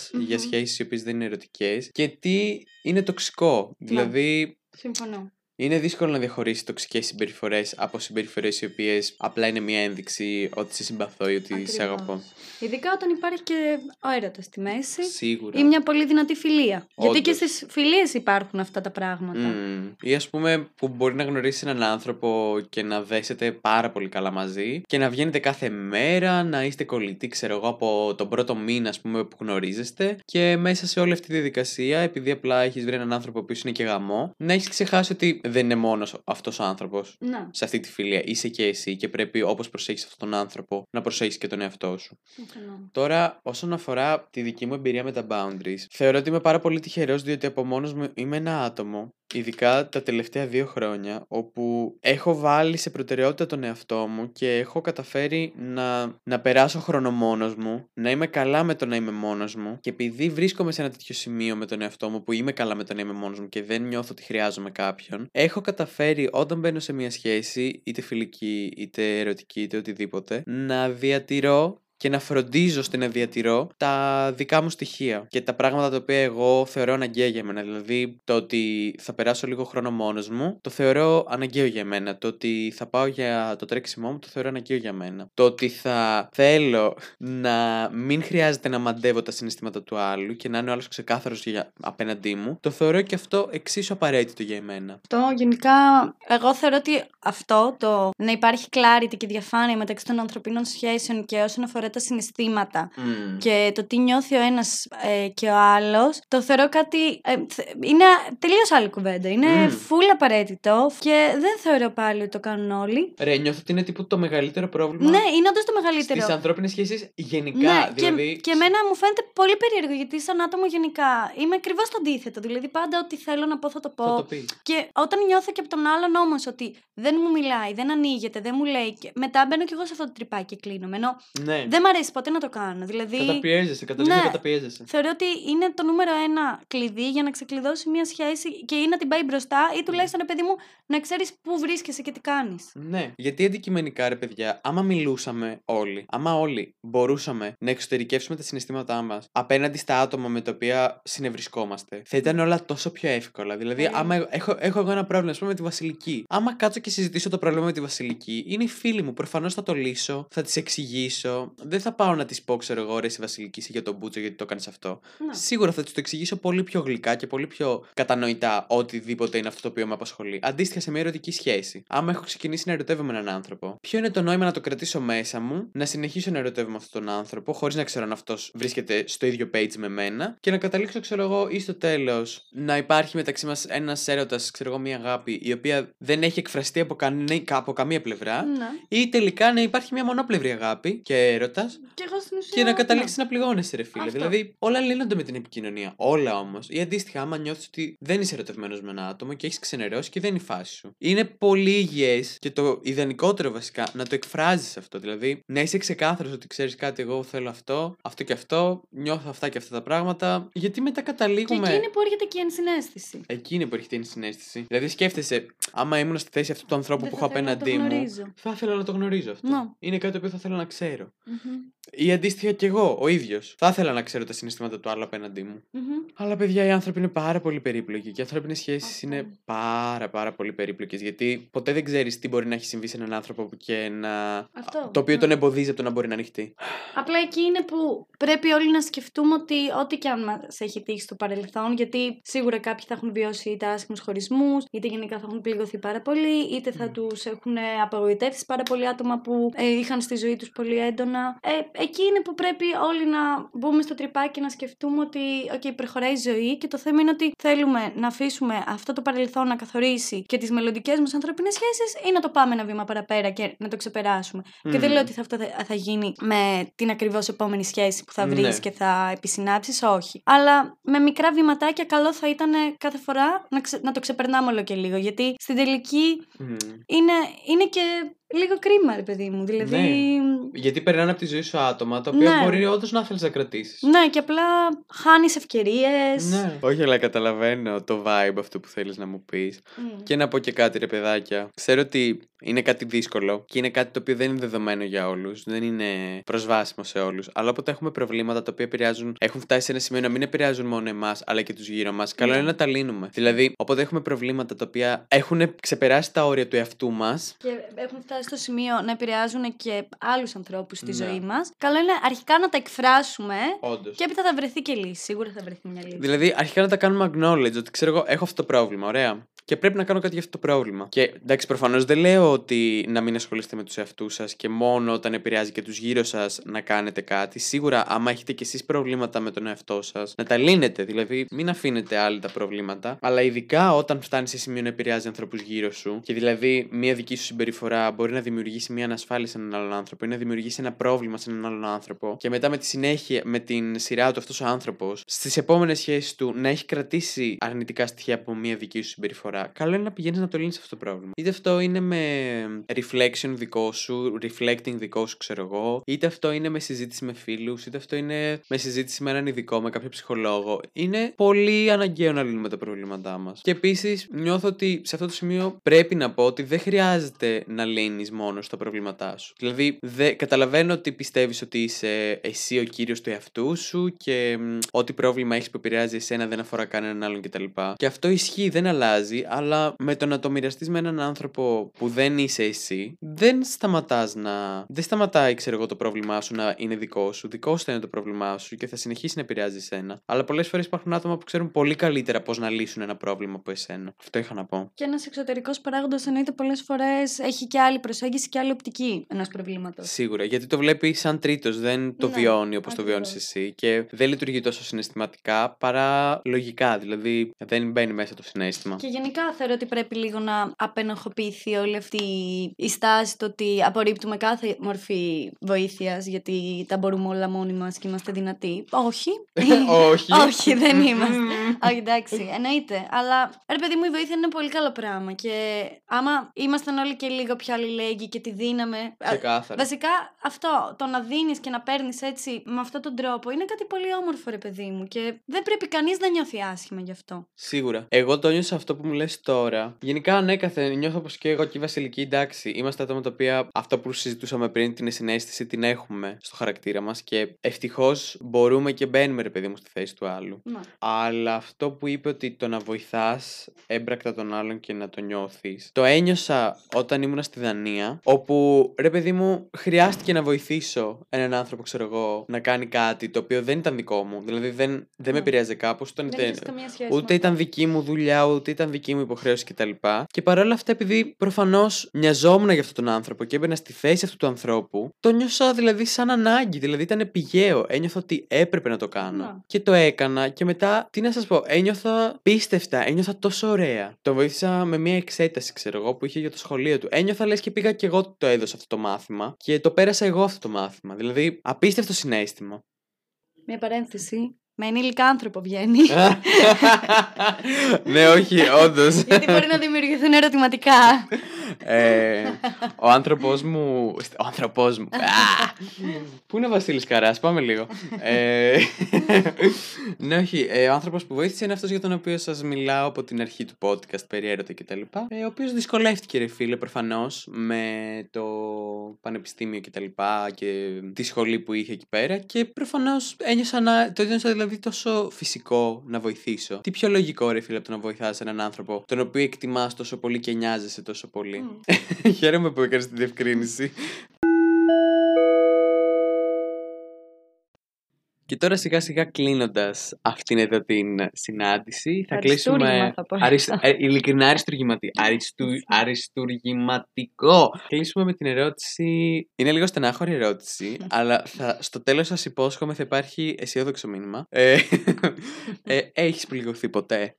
[SPEAKER 1] συμπάθειας για
[SPEAKER 2] Μμμ.
[SPEAKER 1] σχέσεις οι οποίες δεν είναι ερωτικές και τι είναι τοξικό. Δηλαδή,
[SPEAKER 2] Συμφωνώ.
[SPEAKER 1] Είναι δύσκολο να διαχωρίσει τοξικές συμπεριφορές από συμπεριφορές οι οποίες απλά είναι μια ένδειξη ότι σε συμπαθώ ή ότι σε αγαπώ.
[SPEAKER 2] Ακριβώς. Ειδικά όταν υπάρχει και ο έρωτα στη μέση
[SPEAKER 1] Σίγουρα.
[SPEAKER 2] ή μια πολύ δυνατή φιλία. Γιατί και
[SPEAKER 1] Όντως.
[SPEAKER 2] στις φιλίες υπάρχουν αυτά τα πράγματα.
[SPEAKER 1] Μμμ. Ή ας πούμε που μπορεί να γνωρίσει έναν άνθρωπο και να δέσετε πάρα πολύ καλά μαζί και να βγαίνετε κάθε μέρα, να είστε κολλητοί, ξέρω εγώ, από τον πρώτο μήνα ας πούμε, που γνωρίζεστε και μέσα σε όλη αυτή τη διαδικασία, επειδή απλά έχεις βρει έναν άνθρωπο που είναι και γαμό, να έχεις ξεχάσει ότι δεν είναι μόνος αυτός ο άνθρωπος.
[SPEAKER 2] Να,
[SPEAKER 1] Σε αυτή τη φιλία είσαι και εσύ και πρέπει όπως προσέχεις αυτόν τον άνθρωπο να προσέχεις και τον εαυτό σου.
[SPEAKER 2] συμφωνώ.
[SPEAKER 1] Τώρα, όσον αφορά τη δική μου εμπειρία με τα boundaries, θεωρώ ότι είμαι πάρα πολύ τυχερός διότι από μόνος μου είμαι ένα άτομο, ειδικά τα τελευταία δύο χρόνια, όπου έχω βάλει σε προτεραιότητα τον εαυτό μου και έχω καταφέρει να, να περάσω χρόνο μόνος μου, να είμαι καλά με το να είμαι μόνος μου και επειδή βρίσκομαι σε ένα τέτοιο σημείο με τον εαυτό μου που είμαι καλά με το να είμαι μόνος μου και δεν νιώθω ότι χρειάζομαι κάποιον, έχω καταφέρει όταν μπαίνω σε μια σχέση, είτε φιλική, είτε ερωτική, είτε οτιδήποτε, να διατηρώ και να φροντίζω ώστε να διατηρώ τα δικά μου στοιχεία και τα πράγματα τα οποία εγώ θεωρώ αναγκαία για μένα. Δηλαδή, το ότι θα περάσω λίγο χρόνο μόνος μου, το θεωρώ αναγκαίο για μένα. Το ότι θα πάω για το τρέξιμό μου, το θεωρώ αναγκαίο για μένα. Το ότι θα θέλω να μην χρειάζεται να μαντεύω τα συναισθήματα του άλλου και να είναι ο άλλος ξεκάθαρος απέναντί μου, το θεωρώ και αυτό εξίσου απαραίτητο για εμένα.
[SPEAKER 2] Αυτό γενικά, εγώ θεωρώ ότι αυτό το να υπάρχει clarity και διαφάνεια μεταξύ των ανθρωπίνων σχέσεων και όσον αφορά τα συναισθήματα
[SPEAKER 1] Μμμ.
[SPEAKER 2] και το τι νιώθει ο ένας ε, και ο άλλος, το θεωρώ κάτι, ε, θε- είναι τελείως άλλη κουβέντα. Είναι
[SPEAKER 1] Μμμ.
[SPEAKER 2] full απαραίτητο και δεν θεωρώ πάλι ότι το κάνουν όλοι.
[SPEAKER 1] Ρε, νιώθω ότι είναι τύπου το μεγαλύτερο πρόβλημα
[SPEAKER 2] Ναι, είναι όντως το μεγαλύτερο.
[SPEAKER 1] στις ανθρώπινες σχέσεις γενικά.
[SPEAKER 2] Ναι,
[SPEAKER 1] δηλαδή,
[SPEAKER 2] και, και εμένα μου φαίνεται πολύ περίεργο γιατί σαν άτομο γενικά είμαι ακριβώς το αντίθετο. Δηλαδή πάντα ό,τι θέλω να πω θα το πω.
[SPEAKER 1] θα το πεις.
[SPEAKER 2] Και όταν νιώθω και από τον άλλον όμως ότι δεν μου μιλάει, δεν ανοίγεται, δεν μου λέει. Και μετά μπαίνω κι εγώ σε αυτό το τρυπάκι και κλείνομαι. Ενώ
[SPEAKER 1] Ναι.
[SPEAKER 2] δεν μ' αρέσει ποτέ να το κάνω. Δηλαδή.
[SPEAKER 1] Καταπιέζεσαι, καταλήγει
[SPEAKER 2] Ναι.
[SPEAKER 1] να καταπιέζεσαι.
[SPEAKER 2] Θεωρώ ότι είναι το νούμερο ένα κλειδί για να ξεκλειδώσει μια σχέση και ή να την πάει μπροστά ή τουλάχιστον, ρε παιδί μου, να ξέρεις πού βρίσκεσαι και τι κάνεις.
[SPEAKER 1] Ναι, γιατί αντικειμενικά ρε παιδιά, άμα μιλούσαμε όλοι, άμα όλοι μπορούσαμε να εξωτερικεύσουμε τα συναισθήματά μας απέναντι στα άτομα με τα οποία συνευρισκόμαστε, θα ήταν όλα τόσο πιο εύκολα. Δηλαδή,
[SPEAKER 2] Πολύ.
[SPEAKER 1] άμα εγώ- έχω, έχω εγώ ένα πρόβλημα, ας πούμε, με τη Βασιλική. Άμα κάτσω και συζητήσω το πρόβλημα με τη Βασιλική, είναι η φίλη μου. Προφανώς θα το λύσω, θα της εξηγήσω. Δεν θα πάω να της πω, ξέρω εγώ, ρε, στη Βασιλική, εσύ για τον Μπούτσο, γιατί το έκανε αυτό.
[SPEAKER 2] Ναι.
[SPEAKER 1] Σίγουρα θα της το εξηγήσω πολύ πιο γλυκά και πολύ πιο κατανοητά οτιδήποτε είναι αυτό το οποίο με απασχολεί. Αντίστοιχα σε μια ερωτική σχέση. Άμα έχω ξεκινήσει να ερωτεύομαι έναν άνθρωπο, ποιο είναι το νόημα να το κρατήσω μέσα μου, να συνεχίσω να ερωτεύομαι αυτόν τον άνθρωπο, χωρίς να ξέρω αν αυτός βρίσκεται στο ίδιο page με μένα και να καταλήξω, ξέρω εγώ, ή στο τέλος να υπάρχει μεταξύ μας ένας έρωτας, ξέρω εγώ, μια αγάπη η οποία δεν έχει εκφραστεί από, κανέ, από καμία πλευρά.
[SPEAKER 2] Ναι.
[SPEAKER 1] Ή τελικά να υπάρχει μια μονόπλευρη αγάπη και έρωτα
[SPEAKER 2] Και εγώ στην ουσία.
[SPEAKER 1] και να
[SPEAKER 2] ναι.
[SPEAKER 1] καταλήξεις να πληγώνεσαι, ρε φίλε.
[SPEAKER 2] Αυτό.
[SPEAKER 1] Δηλαδή, όλα λύνονται με την επικοινωνία. Όλα όμως. Ή αντίστοιχα, άμα νιώθεις ότι δεν είσαι ερωτευμένος με ένα άτομο και έχεις ξενερώσει και δεν είναι η φάση σου. Είναι πολύ υγιές και το ιδανικότερο βασικά να το εκφράζεις αυτό. Δηλαδή, να είσαι ξεκάθαρος ότι ξέρεις κάτι, εγώ θέλω αυτό, αυτό και αυτό, νιώθω αυτά και αυτά τα πράγματα. Γιατί μετά
[SPEAKER 2] Και
[SPEAKER 1] καταλήγουμε.
[SPEAKER 2] εκεί είναι που έρχεται και η ενσυναίσθηση.
[SPEAKER 1] Εκεί είναι που έρχεται η συνέστηση. Δηλαδή, σκέφτεσαι, άμα ήμουν στη θέση αυτού του ανθρώπου
[SPEAKER 2] Δεν
[SPEAKER 1] που
[SPEAKER 2] θα
[SPEAKER 1] έχω
[SPEAKER 2] θέλω να το
[SPEAKER 1] απέναντί μου,
[SPEAKER 2] γνωρίζω.
[SPEAKER 1] θα ήθελα να το γνωρίζω αυτό.
[SPEAKER 2] Ναι.
[SPEAKER 1] Είναι κάτι το οποίο θα θέλω να ξέρω.
[SPEAKER 2] Μμμ.
[SPEAKER 1] Ή αντίστοιχα κι εγώ, ο ίδιος. Θα ήθελα να ξέρω τα συναισθήματα του άλλου απέναντί μου.
[SPEAKER 2] Μμμ.
[SPEAKER 1] Αλλά παιδιά, οι άνθρωποι είναι πάρα πολύ περίπλοκοι και οι ανθρώπινες σχέσεις
[SPEAKER 2] Αυτό.
[SPEAKER 1] είναι πάρα πάρα πολύ περίπλοκες. Γιατί ποτέ δεν ξέρεις τι μπορεί να έχει συμβεί σε έναν άνθρωπο που και να.
[SPEAKER 2] Αυτό,
[SPEAKER 1] το οποίο
[SPEAKER 2] ναι.
[SPEAKER 1] τον εμποδίζει από το να μπορεί να ανοιχτεί.
[SPEAKER 2] Απλά εκεί είναι που πρέπει όλοι να σκεφτούμε ότι ό,τι και αν μας έχει τύχει στο παρελθόν, γιατί σίγουρα κάποιοι θα έχουν βιώσει είτε άσχημους χωρισμούς, είτε γενικά θα έχουν πληγωθεί πάρα πολύ, είτε θα
[SPEAKER 1] Μμ.
[SPEAKER 2] τους έχουν απογοητεύσει πάρα πολλοί άτομα που ε, είχαν στη ζωή τους πολύ έντονα. Ε, εκεί είναι που πρέπει όλοι να μπούμε στο τρυπάκι και να σκεφτούμε ότι okay, προχωράει η ζωή και το θέμα είναι ότι θέλουμε να αφήσουμε αυτό το παρελθόν να καθορίσει και τις μελλοντικές μας ανθρώπινες σχέσεις ή να το πάμε ένα βήμα παραπέρα και να το ξεπεράσουμε. Και δεν λέω ότι θα, αυτό θα, θα γίνει με την ακριβώς επόμενη σχέση που θα βρεις
[SPEAKER 1] Ναι.
[SPEAKER 2] και θα επισυνάψεις, όχι. Αλλά με μικρά βηματάκια, καλό θα ήταν κάθε φορά να, ξε- να το ξεπερνάμε όλο και λίγο. Γιατί στην τελική
[SPEAKER 1] Μμ.
[SPEAKER 2] είναι, είναι και λίγο κρίμα, ρε παιδί μου. Δηλαδή.
[SPEAKER 1] Γιατί περνάνε από τη ζωή σου άτομα τα οποία
[SPEAKER 2] Ναι.
[SPEAKER 1] μπορεί όντως να θέλεις να κρατήσεις.
[SPEAKER 2] Ναι, και απλά χάνεις ευκαιρίες.
[SPEAKER 1] Ναι. Όχι, αλλά καταλαβαίνω το vibe αυτό που θέλεις να μου πεις. Και να πω και κάτι, ρε παιδάκια. Ξέρω ότι είναι κάτι δύσκολο και είναι κάτι το οποίο δεν είναι δεδομένο για όλους. Δεν είναι προσβάσιμο σε όλους. Αλλά όποτε έχουμε προβλήματα τα οποία επηρεάζουν, έχουν φτάσει σε ένα σημείο να μην επηρεάζουν μόνο εμάς, αλλά και τους γύρω μας, καλό
[SPEAKER 2] Ναι.
[SPEAKER 1] είναι να τα λύνουμε. Δηλαδή, όποτε έχουμε προβλήματα τα οποία έχουν ξεπεράσει τα όρια του εαυτού μας,
[SPEAKER 2] Και έχουν φτάσει στο σημείο να επηρεάζουν και άλλους ανθρώπους στη
[SPEAKER 1] Ναι.
[SPEAKER 2] ζωή μας. Καλό είναι αρχικά να τα εκφράσουμε
[SPEAKER 1] όντως.
[SPEAKER 2] και έπειτα θα βρεθεί και λύση. Σίγουρα θα βρεθεί μια λύση.
[SPEAKER 1] Δηλαδή, αρχικά να τα κάνουμε acknowledge ότι ξέρω εγώ, έχω αυτό το πρόβλημα. Ωραία. Και πρέπει να κάνω κάτι για αυτό το πρόβλημα. Και εντάξει, προφανώς δεν λέω ότι να μην ασχολείστε με τους εαυτούς σας και μόνο όταν επηρεάζει και τους γύρω σας να κάνετε κάτι. Σίγουρα, άμα έχετε κι εσείς προβλήματα με τον εαυτό σας, να τα λύνετε. Δηλαδή, μην αφήνετε άλλοι τα προβλήματα. Αλλά ειδικά όταν φτάνει σε σημείο να επηρεάζει ανθρώπους γύρω σου και δηλαδή μία δική σου συμπεριφορά μπορεί να δημιουργήσει μία ανασφάλεια σε έναν άλλον άνθρωπο ή να δημιουργήσει ένα πρόβλημα σε έναν άλλον άνθρωπο και μετά με τη συνέχεια, με την σειρά του αυτός ο άνθρωπος, στις επόμενες σχέσεις του να έχει κρατήσει αρνητικά στοιχεία από μία δική σου συμπεριφορά, καλό είναι να πηγαίνεις να το λύνεις αυτό το πρόβλημα. Είτε αυτό είναι με reflection δικό σου, reflecting δικό σου, ξέρω εγώ, είτε αυτό είναι με συζήτηση με φίλους, είτε αυτό είναι με συζήτηση με έναν ειδικό, με κάποιο ψυχολόγο. Είναι πολύ αναγκαίο να λύνουμε τα προβλήματά μας. Και επίσης νιώθω ότι σε αυτό το σημείο πρέπει να πω ότι δεν χρειάζεται να λύνεις μόνος τα προβλήματά σου. Δηλαδή, δε, καταλαβαίνω ότι πιστεύεις ότι είσαι εσύ ο κύριος του εαυτού σου και μ, ό,τι πρόβλημα έχεις που επηρεάζει εσένα δεν αφορά κανέναν άλλον κτλ. Και αυτό ισχύει, δεν αλλάζει, αλλά με το να το μοιραστείς με έναν άνθρωπο που δεν είσαι εσύ, δεν σταματάς να. Δεν σταματάει, ξέρω εγώ, το πρόβλημά σου να είναι δικό σου. Δικό σου θα είναι το πρόβλημά σου και θα συνεχίσει να επηρεάζει εσένα. Αλλά πολλές φορές υπάρχουν άτομα που ξέρουν πολύ καλύτερα πώς να λύσουν ένα πρόβλημα από εσένα. Αυτό είχα να πω.
[SPEAKER 2] Και ένας εξωτερικός παράγοντας εννοείται πολλές φορές έχει και άλλη προσέγγιση και άλλη οπτική ενός προβλήματος.
[SPEAKER 1] Σίγουρα, γιατί το βλέπει σαν τρίτος, δεν το
[SPEAKER 2] Ναι,
[SPEAKER 1] βιώνει όπως το
[SPEAKER 2] ακριβώς.
[SPEAKER 1] βιώνει εσύ και δεν λειτουργεί τόσο συναισθηματικά παρά λογικά. Δηλαδή δεν μπαίνει μέσα το συνέστημα.
[SPEAKER 2] Και γενικά θεωρώ ότι πρέπει λίγο να απενοχοποιηθεί όλη αυτή η στάση το ότι απορρίπτουμε κάθε μορφή βοήθειας γιατί τα μπορούμε όλα μόνοι μας και είμαστε δυνατοί. Όχι.
[SPEAKER 1] Όχι.
[SPEAKER 2] Όχι, δεν είμαστε. Όχι, εντάξει, εννοείται. Αλλά ρε παιδί μου, η βοήθεια είναι πολύ καλό πράγμα. Και άμα ήμασταν όλοι και λίγο πιο αλληλέγγυοι και τη δίναμε. α,
[SPEAKER 1] Ξεκάθαρα.
[SPEAKER 2] Βασικά αυτό, το να δίνεις και να παίρνεις έτσι με αυτόν τον τρόπο είναι κάτι πολύ όμορφο, ρε παιδί μου. Και δεν πρέπει κανείς να νιώθει άσχημα γι' αυτό.
[SPEAKER 1] Σίγουρα. Εγώ το νιώσα αυτό που μου λες τώρα. Γενικά, ανέκαθεν νιώθω πως και εγώ και η Βασιλική, εντάξει, είμαστε άτομα τα οποία αυτό που συζητούσαμε πριν, την συνέστηση, την έχουμε στο χαρακτήρα μας και ευτυχώς μπορούμε και μπαίνουμε, ρε παιδί μου, στη θέση του άλλου.
[SPEAKER 2] Ναι.
[SPEAKER 1] Αλλά αυτό που είπε ότι το να βοηθάς έμπρακτα τον άλλον και να το νιώθεις. Το ένιωσα όταν ήμουν στη Δανία, όπου ρε παιδί μου χρειάστηκε να βοηθήσω έναν άνθρωπο, ξέρω εγώ, να κάνει κάτι το οποίο δεν ήταν δικό μου. Δηλαδή δεν, δεν με
[SPEAKER 2] Ναι.
[SPEAKER 1] επηρέαζε κάπως.
[SPEAKER 2] Δεν έχεις καμία σχέση. με
[SPEAKER 1] Ούτε
[SPEAKER 2] αυτό.
[SPEAKER 1] ήταν δική μου δουλειά, ούτε ήταν δική μου υποχρέωση κτλ. Και παρόλα αυτά, επειδή προφανώς νοιαζόμουν για αυτόν τον άνθρωπο και έμπαινα στη θέση αυτού του ανθρώπου, το νιώσα δηλαδή σαν ανάγκη. Δηλαδή ήταν πηγαίο. Ένιωθα ότι έπρεπε να το κάνω.
[SPEAKER 2] Να.
[SPEAKER 1] Και το έκανα και μετά, τι να σας πω, ένιωθα πίστευτα, ένιωθα τόσο ωραία. Το βοήθησα με μια εξέταση, ξέρω εγώ, που είχε για το σχολείο του. Ένιωθα λες και πήγα και εγώ το έδωσα αυτό το μάθημα και το πέρασα εγώ αυτό το μάθημα. Δηλαδή, απίστευτο συνέστημα.
[SPEAKER 2] Μια παρένθεση. Με ενήλικα άνθρωπο βγαίνει.
[SPEAKER 1] ναι, όχι, όντως.
[SPEAKER 2] γιατί μπορεί να δημιουργηθούν ερωτηματικά.
[SPEAKER 1] ε, ο άνθρωπός μου. Ο άνθρωπός μου. Α! Πού είναι ο Βασίλης Καράς, πάμε λίγο. ε, ναι, όχι. Ε, ο άνθρωπος που βοήθησε είναι αυτός για τον οποίο σας μιλάω από την αρχή του podcast, περί έρωτα κτλ. Ε, ο οποίος δυσκολεύτηκε, ρε φίλε, προφανώς με το πανεπιστήμιο κτλ. Και, και τη σχολή που είχε εκεί πέρα. Και προφανώς ένιωσα να. Το ένιωσα δηλαδή τόσο φυσικό να βοηθήσω. Τι πιο λογικό, ρε φίλε, από το να βοηθάς έναν άνθρωπο τον οποίο εκτιμάς τόσο πολύ και νοιάζεσαι τόσο πολύ;
[SPEAKER 2] Μμ.
[SPEAKER 1] Χαίρομαι που έκανες τη διευκρίνηση. Και τώρα σιγά σιγά κλείνοντας αυτήν εδώ την συνάντηση, θα
[SPEAKER 2] Αριστούργημα
[SPEAKER 1] κλείσουμε.
[SPEAKER 2] θα πω.
[SPEAKER 1] Αρισ... ε, ειλικρινά αριστουργηματι... αριστου... αριστουργηματικό. Κλείσουμε με την ερώτηση. Είναι λίγο στενάχωρη ερώτηση, αλλά θα... στο τέλος σας υπόσχομαι θα υπάρχει αισιόδοξο μήνυμα. Ε... ε, Έχεις πληγωθεί ποτέ;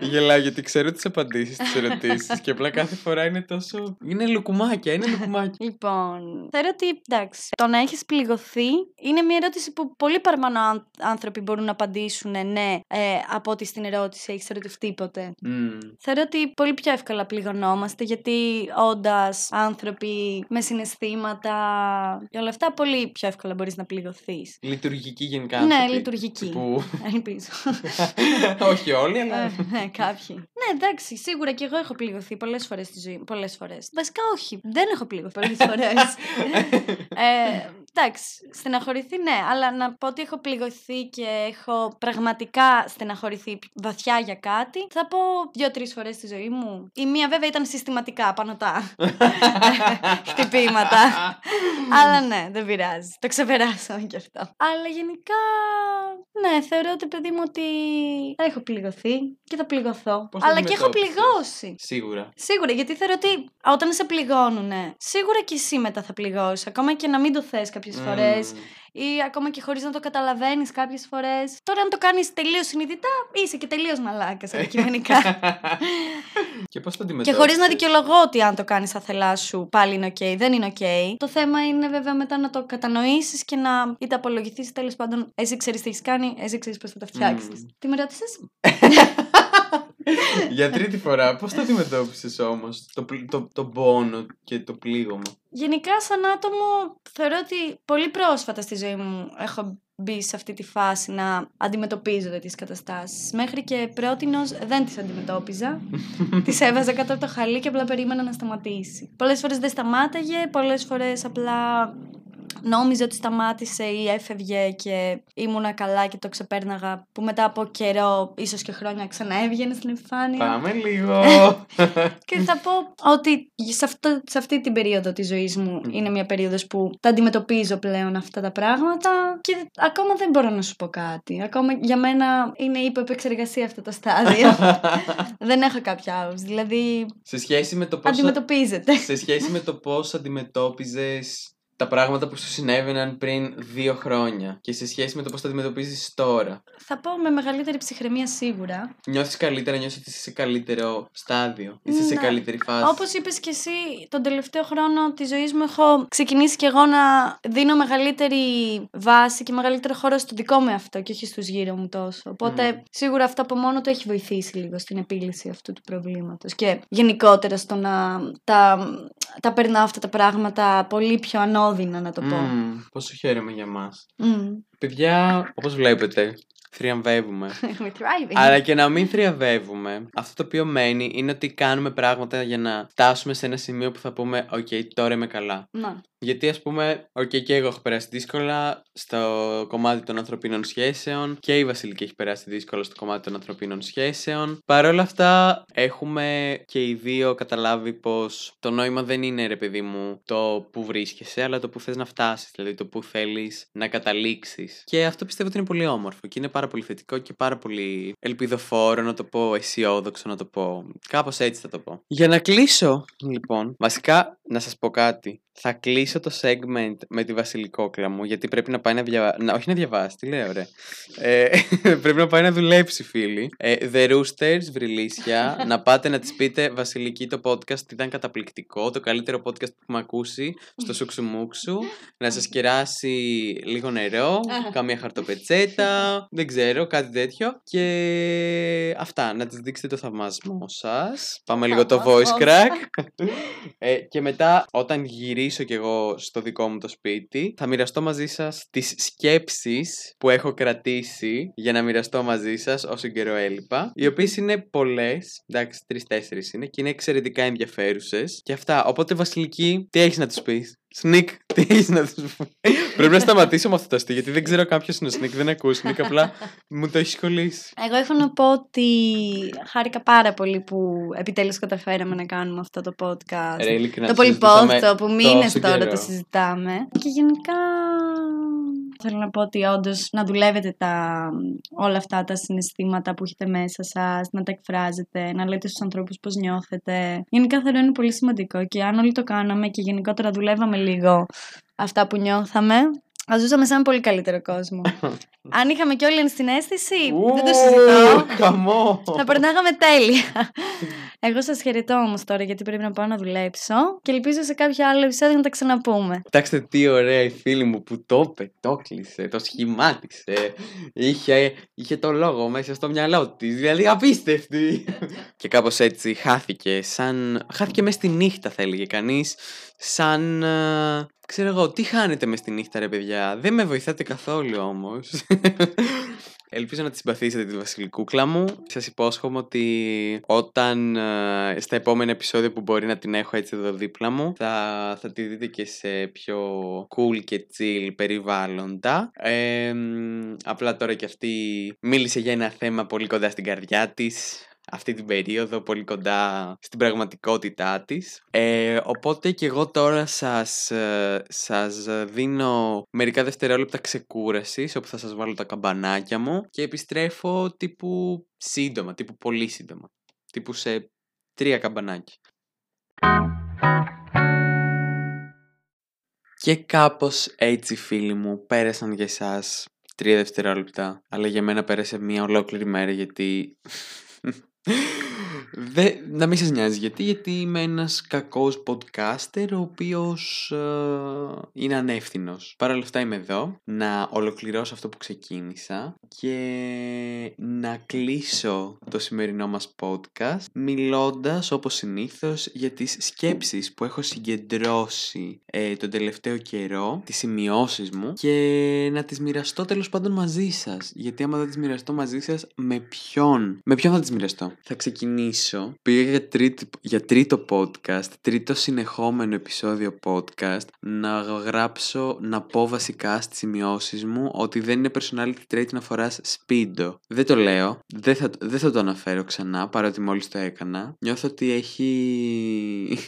[SPEAKER 1] Γελάω γιατί ξέρω τις απαντήσεις στι ερωτήσεις και απλά κάθε φορά είναι τόσο. Είναι λουκουμάκια, είναι λουκουμάκια.
[SPEAKER 2] Λοιπόν, θεωρώ ότι εντάξει, το να έχεις πληγωθεί είναι μια ερώτηση που πολλοί παραπάνω άν- άνθρωποι μπορούν να απαντήσουν ναι, ε, από ότι στην ερώτηση έχεις ερωτευτεί ποτέ.
[SPEAKER 1] Μμμ.
[SPEAKER 2] Θεωρώ ότι πολύ πιο εύκολα πληγωνόμαστε γιατί όντας άνθρωποι με συναισθήματα και όλα αυτά, πολύ πιο εύκολα μπορείς να πληγωθείς.
[SPEAKER 1] Λειτουργική γενικά.
[SPEAKER 2] Ναι,
[SPEAKER 1] άνθρωποι.
[SPEAKER 2] λειτουργική.
[SPEAKER 1] Τύπου-
[SPEAKER 2] Ελπίζω.
[SPEAKER 1] Όχι όλοι, αλλά.
[SPEAKER 2] Ε, ναι, κάποιοι. Ναι, εντάξει, σίγουρα και εγώ έχω πληγωθεί πολλές φορές στη ζωή μου. Πολλές φορές. Βασικά, όχι. Δεν έχω πληγωθεί πολλές φορές. Ε, εντάξει, στεναχωρηθεί, ναι. Αλλά να πω ότι έχω πληγωθεί και έχω πραγματικά στεναχωρηθεί βαθιά για κάτι, θα πω δύο-τρεις φορές στη ζωή μου. Η μία, βέβαια, ήταν συστηματικά πάνω τα χτυπήματα. Αλλά ναι, δεν πειράζει. Το ξεπεράσαμε κι αυτό. Αλλά γενικά, ναι, θεωρώ ότι παιδί μου ότι έχω πληγωθεί και θα πληγωθώ.
[SPEAKER 1] Πώς το
[SPEAKER 2] Αλλά και έχω
[SPEAKER 1] αντιμετώπισες;
[SPEAKER 2] πληγώσει.
[SPEAKER 1] Σίγουρα.
[SPEAKER 2] Σίγουρα, γιατί θεωρώ ότι όταν σε πληγώνουνε, σίγουρα και εσύ μετά θα πληγώσεις. Ακόμα και να μην το θες κάποιες
[SPEAKER 1] Μμμ.
[SPEAKER 2] φορές ή ακόμα και χωρίς να το καταλαβαίνεις κάποιες φορές. Τώρα, αν το κάνεις τελείως συνειδητά, είσαι και τελείως μαλάκας αντικειμενικά.
[SPEAKER 1] Και πώς το
[SPEAKER 2] και
[SPEAKER 1] αντιμετώπισες.
[SPEAKER 2] χωρίς να δικαιολογώ ότι αν το κάνεις αθελά σου πάλι είναι οκ, δεν είναι οκ. Το θέμα είναι βέβαια μετά να το κατανοήσεις και να είτε απολογηθείς τέλος πάντων. Εσύ ξέρεις τι έχεις κάνει, εσύ ξέρεις πώς θα τα φτιάξεις.
[SPEAKER 1] Μμμ.
[SPEAKER 2] Τι με ρώτησες;
[SPEAKER 1] Για τρίτη φορά, πώς το αντιμετώπισες όμως το, πλ- το, το πόνο και το πλήγωμα;
[SPEAKER 2] Γενικά, σαν άτομο, θεωρώ ότι πολύ πρόσφατα στη ζωή μου έχω μπει σε αυτή τη φάση να αντιμετωπίζω τις καταστάσεις. Μέχρι και πρότινος δεν τις αντιμετώπιζα. τις έβαζα κάτω από το χαλί και απλά περίμενα να σταματήσει. Πολλές φορές δεν σταμάταγε, πολλές φορές απλά νόμιζε ότι σταμάτησε ή έφευγε και ήμουνα καλά και το ξεπέρναγα που μετά από καιρό, ίσως και χρόνια ξανά έβγαινε στην επιφάνεια.
[SPEAKER 1] Πάμε λίγο.
[SPEAKER 2] Και θα πω ότι σε, αυτό, σε αυτή την περίοδο της ζωής μου
[SPEAKER 1] Μμμ.
[SPEAKER 2] είναι μια περίοδος που τα αντιμετωπίζω πλέον αυτά τα πράγματα και ακόμα δεν μπορώ να σου πω κάτι. Ακόμα για μένα είναι υποεπεξεργασία αυτό το στάδιο. δεν έχω κάποια άποψη. Δηλαδή
[SPEAKER 1] σε σχέση με το πώς...
[SPEAKER 2] αντιμετωπίζεται.
[SPEAKER 1] σε σχέση με το πώς αντιμετώπιζες τα πράγματα που σου συνέβαιναν πριν δύο χρόνια και σε σχέση με το πώς τα αντιμετωπίζεις τώρα.
[SPEAKER 2] θα πω με μεγαλύτερη ψυχραιμία σίγουρα.
[SPEAKER 1] Νιώθεις καλύτερα, νιώθεις ότι είσαι σε καλύτερο στάδιο, είσαι σε
[SPEAKER 2] Ναι.
[SPEAKER 1] καλύτερη φάση.
[SPEAKER 2] Όπως είπες και εσύ, τον τελευταίο χρόνο της ζωής μου έχω ξεκινήσει και εγώ να δίνω μεγαλύτερη βάση και μεγαλύτερο χώρο στο δικό μου αυτό και όχι στους γύρω μου τόσο. Οπότε
[SPEAKER 1] Μμμ.
[SPEAKER 2] σίγουρα αυτό από μόνο του έχει βοηθήσει λίγο στην επίλυση αυτού του προβλήματος. Και γενικότερα στο να τα, τα περνάω αυτά τα πράγματα πολύ πιο ανώδυνα, να το πω.
[SPEAKER 1] Μμμ, πόσο χαίρομαι για μας.
[SPEAKER 2] Μμμ.
[SPEAKER 1] Παιδιά, όπως βλέπετε, θριαμβεύουμε.
[SPEAKER 2] We're thriving.
[SPEAKER 1] Αλλά και να μην θριαμβεύουμε, αυτό το οποίο μένει είναι ότι κάνουμε πράγματα για να φτάσουμε σε ένα σημείο που θα πούμε «OK, τώρα είμαι καλά».
[SPEAKER 2] Να.
[SPEAKER 1] Γιατί ας πούμε, οκ, και εγώ έχω περάσει δύσκολα στο κομμάτι των ανθρωπίνων σχέσεων και η Βασιλική έχει περάσει δύσκολα στο κομμάτι των ανθρωπίνων σχέσεων. Παρ' όλα αυτά, έχουμε και οι δύο καταλάβει πως το νόημα δεν είναι, ρε παιδί μου, το που βρίσκεσαι, αλλά το που θες να φτάσεις, δηλαδή το που θέλεις να καταλήξεις. Και αυτό πιστεύω ότι είναι πολύ όμορφο και είναι πάρα πολύ θετικό και πάρα πολύ ελπιδοφόρο, να το πω αισιόδοξο, να το πω. Κάπως έτσι θα το πω. Για να κλείσω, λοιπόν, βασικά να σας πω κάτι. Θα κλείσω το segment με τη βασιλικόκλα μου, γιατί πρέπει να πάει να διαβάσει. Όχι να διαβάσει, τι λέω, ρε. Ε, πρέπει να πάει να δουλέψει, φίλοι. Ε, The Roosters, βρυλίσια. να πάτε να τη πείτε Βασιλική το podcast ήταν καταπληκτικό. Το καλύτερο podcast που έχουμε ακούσει στο Σουξουμούξου. να σας κεράσει λίγο νερό, καμία χαρτοπετσέτα, δεν ξέρω, κάτι τέτοιο. Και αυτά, να τη δείξετε το θαυμασμό σας. Πάμε λίγο το voice
[SPEAKER 2] Θαυμασμό.
[SPEAKER 1] crack. ε, και μετά, όταν γυρίσω κι εγώ στο δικό μου το σπίτι, θα μοιραστώ μαζί σας τις σκέψεις που έχω κρατήσει για να μοιραστώ μαζί σας όσο καιρό έλειπα. Οι οποίες είναι πολλές, εντάξει, τρεις-τέσσερις είναι και είναι εξαιρετικά ενδιαφέρουσες. Και αυτά, οπότε Βασιλική, τι έχεις να τους πεις; Σνικ, τι έχεις να τους πω. Πρέπει να σταματήσω με αυτό το αστείο, γιατί δεν ξέρω κάποιος είναι ο Σνικ, δεν ακούω Σνικ, απλά μου το έχει κολλήσει.
[SPEAKER 2] Εγώ έχω να πω ότι χάρηκα πάρα πολύ που επιτέλους καταφέραμε να κάνουμε αυτό το podcast.
[SPEAKER 1] Ρε, ειλικρινά,
[SPEAKER 2] το
[SPEAKER 1] το συζητάμε
[SPEAKER 2] πολυπόθητο που μήνες
[SPEAKER 1] τόσο
[SPEAKER 2] τώρα
[SPEAKER 1] καιρό.
[SPEAKER 2] το συζητάμε. Και γενικά θέλω να πω ότι όντως να δουλεύετε τα, όλα αυτά τα συναισθήματα που έχετε μέσα σας, να τα εκφράζετε, να λέτε στους ανθρώπους πώς νιώθετε. Γενικά θεωρώ είναι πολύ σημαντικό και αν όλοι το κάναμε και γενικότερα δουλεύαμε λίγο αυτά που νιώθαμε, θα ζούσαμε σε έναν πολύ καλύτερο κόσμο. αν είχαμε και όλοι ενσυναίσθηση, δεν το συζητώ.
[SPEAKER 1] Χαμό!
[SPEAKER 2] Θα περνάγαμε τέλεια. Εγώ σας χαιρετώ όμως τώρα γιατί πρέπει να πάω να δουλέψω και ελπίζω σε κάποιο άλλο επεισόδιο να τα ξαναπούμε.
[SPEAKER 1] Κοιτάξτε τι ωραία η φίλη μου που το είπε, το κλείσε, το σχημάτισε. Είχε, είχε το λόγο μέσα στο μυαλό της. Δηλαδή απίστευτη. και κάπως έτσι χάθηκε. Σαν. Χάθηκε μέσα στη νύχτα, θα έλεγε κανείς. Σαν. ε, ξέρω εγώ, τι χάνετε μες στη νύχτα, ρε παιδιά; Δεν με βοηθάτε καθόλου όμως. Ελπίζω να τη συμπαθήσετε τη βασιλικούκλα μου. Σας υπόσχομαι ότι όταν ε, στα επόμενα επεισόδια που μπορεί να την έχω έτσι εδώ δίπλα μου θα, θα τη δείτε και σε πιο cool και chill περιβάλλοντα. Ε, μ, απλά τώρα και αυτή μίλησε για ένα θέμα πολύ κοντά στην καρδιά της αυτή την περίοδο πολύ κοντά στην πραγματικότητά της. Ε, οπότε και εγώ τώρα σας, ε, σας δίνω μερικά δευτερόλεπτα ξεκούρασης όπου θα σας βάλω τα καμπανάκια μου και επιστρέφω τύπου σύντομα, τύπου πολύ σύντομα. Τύπου σε τρία καμπανάκια. Και κάπως έτσι φίλοι μου πέρασαν για εσάς τρία δευτερόλεπτα αλλά για μένα πέρασε μια ολόκληρη μέρα γιατί ¡Vamos! Δε, να μην σας νοιάζει γιατί, γιατί είμαι ένας κακός podcaster ο οποίος ε, είναι ανεύθυνος. Παρ' όλα αυτά είμαι εδώ να ολοκληρώσω αυτό που ξεκίνησα και να κλείσω το σημερινό μας podcast μιλώντας όπως συνήθως για τις σκέψεις που έχω συγκεντρώσει ε, τον τελευταίο καιρό, τις σημειώσεις μου και να τις μοιραστώ τέλος πάντων μαζί σας. Γιατί άμα δεν τις μοιραστώ μαζί σας, με ποιον, με ποιον θα τις μοιραστώ; Θα ξεκινήσω. Πήγα για, τρίτη, για τρίτο podcast, τρίτο συνεχόμενο επεισόδιο podcast, να γράψω, να πω βασικά στις σημειώσεις μου ότι δεν είναι personality trait να φοράς speedo. Δεν το λέω, δεν θα, δεν θα το αναφέρω ξανά, παρότι μόλις το έκανα. Νιώθω ότι έχει,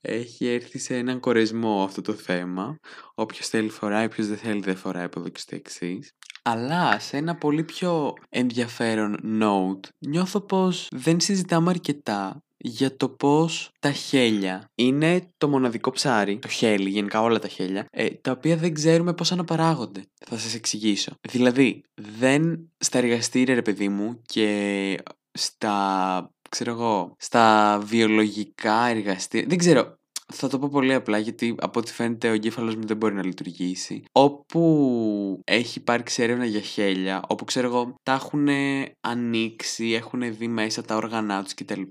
[SPEAKER 1] έχει έρθει σε έναν κορεσμό αυτό το θέμα. Όποιος θέλει φοράει, όποιος δεν θέλει δεν φοράει από εδώ και στο εξής. Αλλά σε ένα πολύ πιο ενδιαφέρον note, νιώθω πως δεν συζητάμε αρκετά για το πως τα χέλια είναι το μοναδικό ψάρι, το χέλι, γενικά όλα τα χέλια, ε, τα οποία δεν ξέρουμε πώς αναπαράγονται. Θα σας εξηγήσω. Δηλαδή, δεν στα εργαστήρια ρε παιδί μου και στα, ξέρω εγώ, στα βιολογικά εργαστήρια, δεν ξέρω, θα το πω πολύ απλά γιατί από ό,τι φαίνεται ο εγκέφαλος μου δεν μπορεί να λειτουργήσει. Όπου έχει υπάρξει έρευνα για χέλια, όπου ξέρω εγώ τα έχουν ανοίξει, έχουν δει μέσα τα όργανά τους κτλ.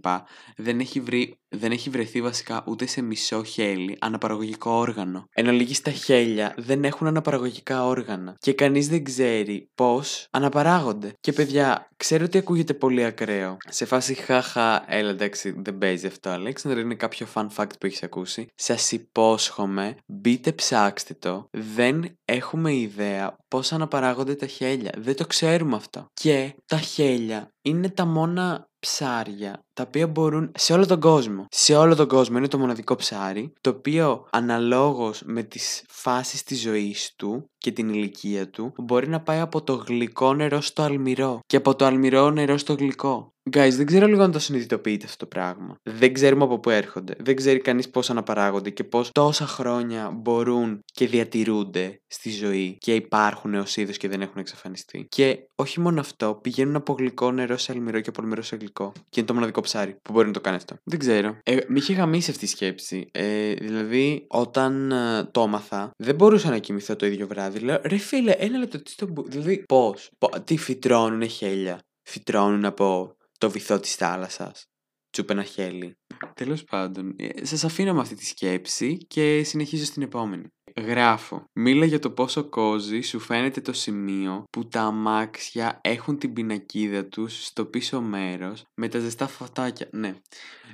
[SPEAKER 1] Δεν έχει, βρει, δεν έχει βρεθεί βασικά ούτε σε μισό χέλι αναπαραγωγικό όργανο. Εν ολίγη στα χέλια δεν έχουν αναπαραγωγικά όργανα. Και κανείς δεν ξέρει πώς αναπαράγονται. Και παιδιά, ξέρω ότι ακούγεται πολύ ακραίο. Σε φάση χάχα, έλα εντάξει δεν παίζει αυτό Αλέξανδρο, είναι κάποιο fun fact που έχεις ακούσει. Σας υπόσχομαι, μπείτε ψάξτε το. Δεν έχουμε ιδέα πώς αναπαράγονται τα χέλια. Δεν το ξέρουμε αυτό. Και τα χέλια είναι τα μόνα ψάρια τα οποία μπορούν σε όλο τον κόσμο. Σε όλο τον κόσμο είναι το μοναδικό ψάρι το οποίο αναλόγως με τις φάσεις της ζωής του και την ηλικία του μπορεί να πάει από το γλυκό νερό στο αλμυρό και από το αλμυρό νερό στο γλυκό. Guys, δεν ξέρω λίγο αν το συνειδητοποιείτε αυτό το πράγμα. Δεν ξέρουμε από πού έρχονται. Δεν ξέρει κανείς πώς αναπαράγονται και πώς τόσα χρόνια μπορούν και διατηρούνται στη ζωή και υπάρχουν ω είδο και δεν έχουν εξαφανιστεί. Και όχι μόνο αυτό, πηγαίνουν από γλυκό νερό σε αλμυρό και από αλμυρό σε γλυκό. Και είναι το μοναδικό ψάρι που μπορεί να το κάνει αυτό. Δεν ξέρω. Ε, με είχε γαμίσει αυτή η σκέψη. Ε, δηλαδή, όταν ε, το έμαθα, δεν μπορούσα να κοιμηθώ το ίδιο βράδυ. Λέω, ρε φίλε, ένα λεπτό, τι στο. μπου-» Δηλαδή, πώς; Τι φυτρώνουν χέλια. Φυτρώνουν από το βυθό της θάλασσας. Τσούπε ένα χέλι. Τέλος πάντων, ε, σας αφήνω με αυτή τη σκέψη και συνεχίζω στην επόμενη. γράφω. Μίλα για το πόσο κόζι σου φαίνεται το σημείο που τα αμάξια έχουν την πινακίδα τους στο πίσω μέρος με τα ζεστά φωτάκια. Ναι.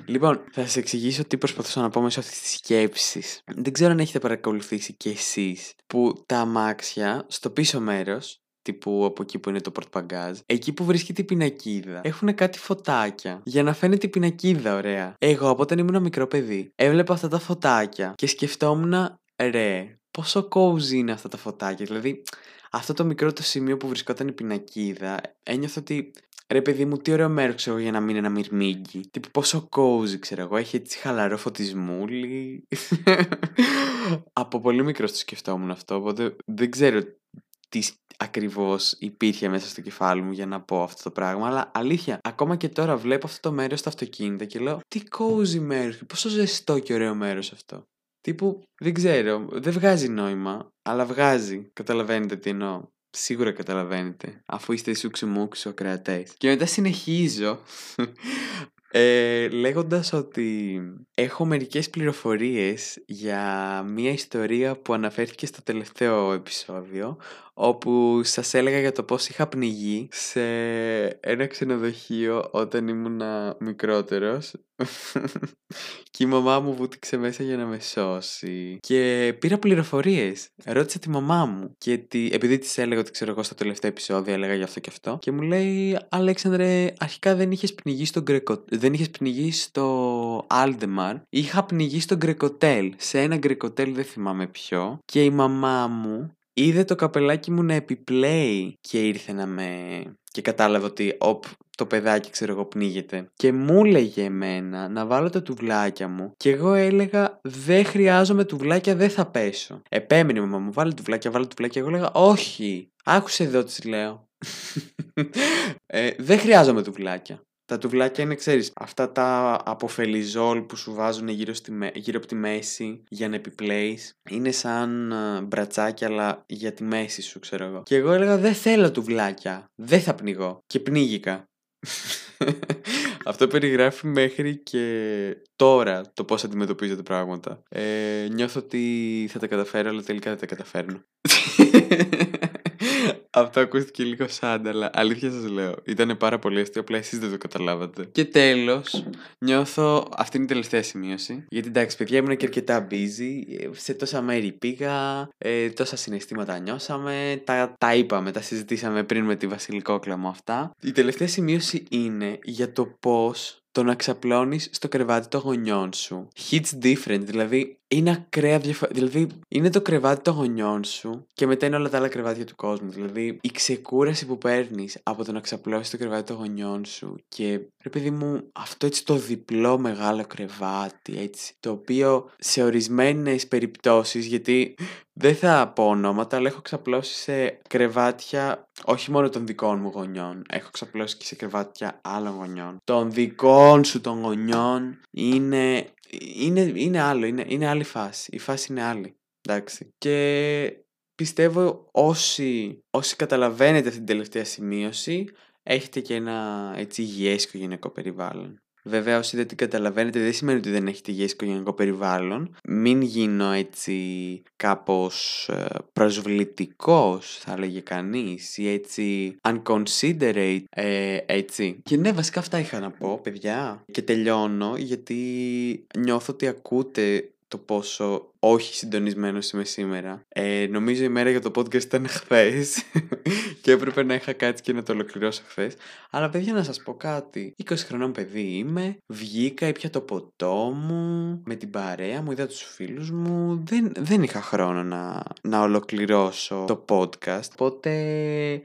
[SPEAKER 1] Λοιπόν, θα σας εξηγήσω τι προσπαθούσα να πω μέσα αυτής της σκέψης. Δεν ξέρω αν έχετε παρακολουθήσει κι εσείς που τα αμάξια στο πίσω μέρος τύπου από εκεί που είναι το πορτπαγκάζ, εκεί που βρίσκεται η πινακίδα, έχουν κάτι φωτάκια για να φαίνεται η πινακίδα ωραία. Εγώ από όταν ήμουν μικρό παιδί, έβλεπα αυτά τα φωτάκια και σκεφτόμουν, ρε, πόσο cozy είναι αυτά τα φωτάκια. Δηλαδή, αυτό το μικρό το σημείο που βρισκόταν η πινακίδα, ένιωθα ότι Ρε παιδί μου, τι ωραίο μέρος ξέρω για να μην είναι ένα μυρμήγκι. Τύπου πόσο cozy, ξέρω εγώ. Έχει έτσι χαλαρό φωτισμούλι. Από πολύ μικρός το σκεφτόμουν αυτό, οπότε δεν ξέρω τι ακριβώς υπήρχε μέσα στο κεφάλι μου για να πω αυτό το πράγμα. Αλλά αλήθεια, ακόμα και τώρα βλέπω αυτό το μέρος στα αυτοκίνητα και λέω τι cozy μέρος, πόσο ζεστό και ωραίο μέρος αυτό. Τύπου, δεν ξέρω, δεν βγάζει νόημα, αλλά βγάζει. Καταλαβαίνετε τι εννοώ. Σίγουρα καταλαβαίνετε, αφού είστε σούξι μουξι κρεατές. Και μετά συνεχίζω ε, λέγοντας ότι έχω μερικές πληροφορίες για μια ιστορία που αναφέρθηκε στο τελευταίο επεισόδιο όπου σας έλεγα για το πώς είχα πνιγεί σε ένα ξενοδοχείο όταν ήμουν μικρότερος. Και η μαμά μου βούτηξε μέσα για να με σώσει. Και πήρα πληροφορίες. Ρώτησα τη μαμά μου και τη, επειδή της έλεγα ότι ξέρω εγώ στο τελευταίο επεισόδιο έλεγα για αυτό και αυτό και μου λέει Αλέξανδρε αρχικά δεν είχες πνιγεί στο, Γκρεκο... δεν είχες πνιγεί στο Άλντεμαρ. Είχα πνιγεί στο Γκρεκοτέλ σε ένα Γκρεκοτέλ δεν θυμάμαι ποιο και η μαμά μου είδε το καπελάκι μου να επιπλέει και ήρθε να με... και κατάλαβε ότι οπ, το παιδάκι ξέρω εγώ πνίγεται και μου έλεγε εμένα να βάλω τα τουβλάκια μου και εγώ έλεγα δεν χρειάζομαι τουβλάκια δεν θα πέσω επέμενε η μαμά μου βάλε τουβλάκια βάλε τουβλάκια εγώ έλεγα όχι άκουσε εδώ τι λέω. Ε, δεν χρειάζομαι τουβλάκια τα τουβλάκια είναι, ξέρεις, αυτά τα αποφελιζόλ που σου βάζουν γύρω, στη, γύρω από τη μέση για να επιπλέεις. Είναι σαν uh, μπρατσάκια, αλλά για τη μέση σου, ξέρω εγώ. Και εγώ έλεγα, δεν θέλω τουβλάκια. Δεν θα πνιγώ. Και πνίγηκα. Αυτό περιγράφει μέχρι και τώρα το πώς αντιμετωπίζω τα πράγματα. Ε, νιώθω ότι θα τα καταφέρω, αλλά τελικά δεν τα καταφέρνω. Αυτό ακούστηκε λίγο σαν, αλλά αλήθεια σας λέω. Ήταν πάρα πολύ αστείο, απλά εσείς δεν το καταλάβατε. Και τέλος, νιώθω. Αυτή είναι η τελευταία σημείωση. Γιατί εντάξει, παιδιά, ήμουν και αρκετά busy. Σε τόσα μέρη πήγα, ε, τόσα συναισθήματα νιώσαμε. Τα, τα είπαμε, τα συζητήσαμε πριν με τη Βασιλικόκλα μου αυτά. Η τελευταία σημείωση είναι για το πώς το να ξαπλώνεις στο κρεβάτι των γονιών σου. Hits different, δηλαδή είναι ακραία διαφορετικό. Δηλαδή είναι το κρεβάτι των γονιών σου και μετά είναι όλα τα άλλα κρεβάτια του κόσμου. Δηλαδή η ξεκούραση που παίρνεις από το να ξαπλώσεις το κρεβάτι των γονιών σου και ρε παιδί μου, αυτό έτσι το διπλό μεγάλο κρεβάτι, έτσι. Το οποίο σε ορισμένες περιπτώσεις, γιατί δεν θα πω ονόματα, αλλά έχω ξαπλώσει σε κρεβάτια όχι μόνο των δικών μου γονιών. Έχω ξαπλώσει και σε κρεβάτια άλλων γονιών. Των δικών σου των γονιών είναι, είναι, είναι άλλο, είναι, είναι άλλη φάση. Η φάση είναι άλλη. Εντάξει. Και πιστεύω όσοι, όσοι καταλαβαίνετε αυτή την τελευταία σημείωση, έχετε και ένα έτσι υγιές οικογενειακό περιβάλλον. Βέβαια, όσοι δεν την καταλαβαίνετε, δεν σημαίνει ότι δεν έχετε υγιές οικογενειακό περιβάλλον. Μην γίνω έτσι κάπως ε, προσβλητικός, θα έλεγε κανείς, ή έτσι unconsiderate, ε, έτσι. Και ναι, βασικά αυτά είχα να πω, παιδιά. Και τελειώνω, γιατί νιώθω ότι ακούτε το πόσο όχι συντονισμένος είμαι σήμερα. Ε, νομίζω η μέρα για το podcast ήταν χθες και έπρεπε να είχα κάτι και να το ολοκληρώσω χθες. Αλλά παιδιά να σας πω κάτι. 20 χρονών παιδί είμαι, βγήκα, ήπια το ποτό μου με την παρέα μου, είδα τους φίλους μου. Δεν, δεν είχα χρόνο να, να ολοκληρώσω το podcast. Οπότε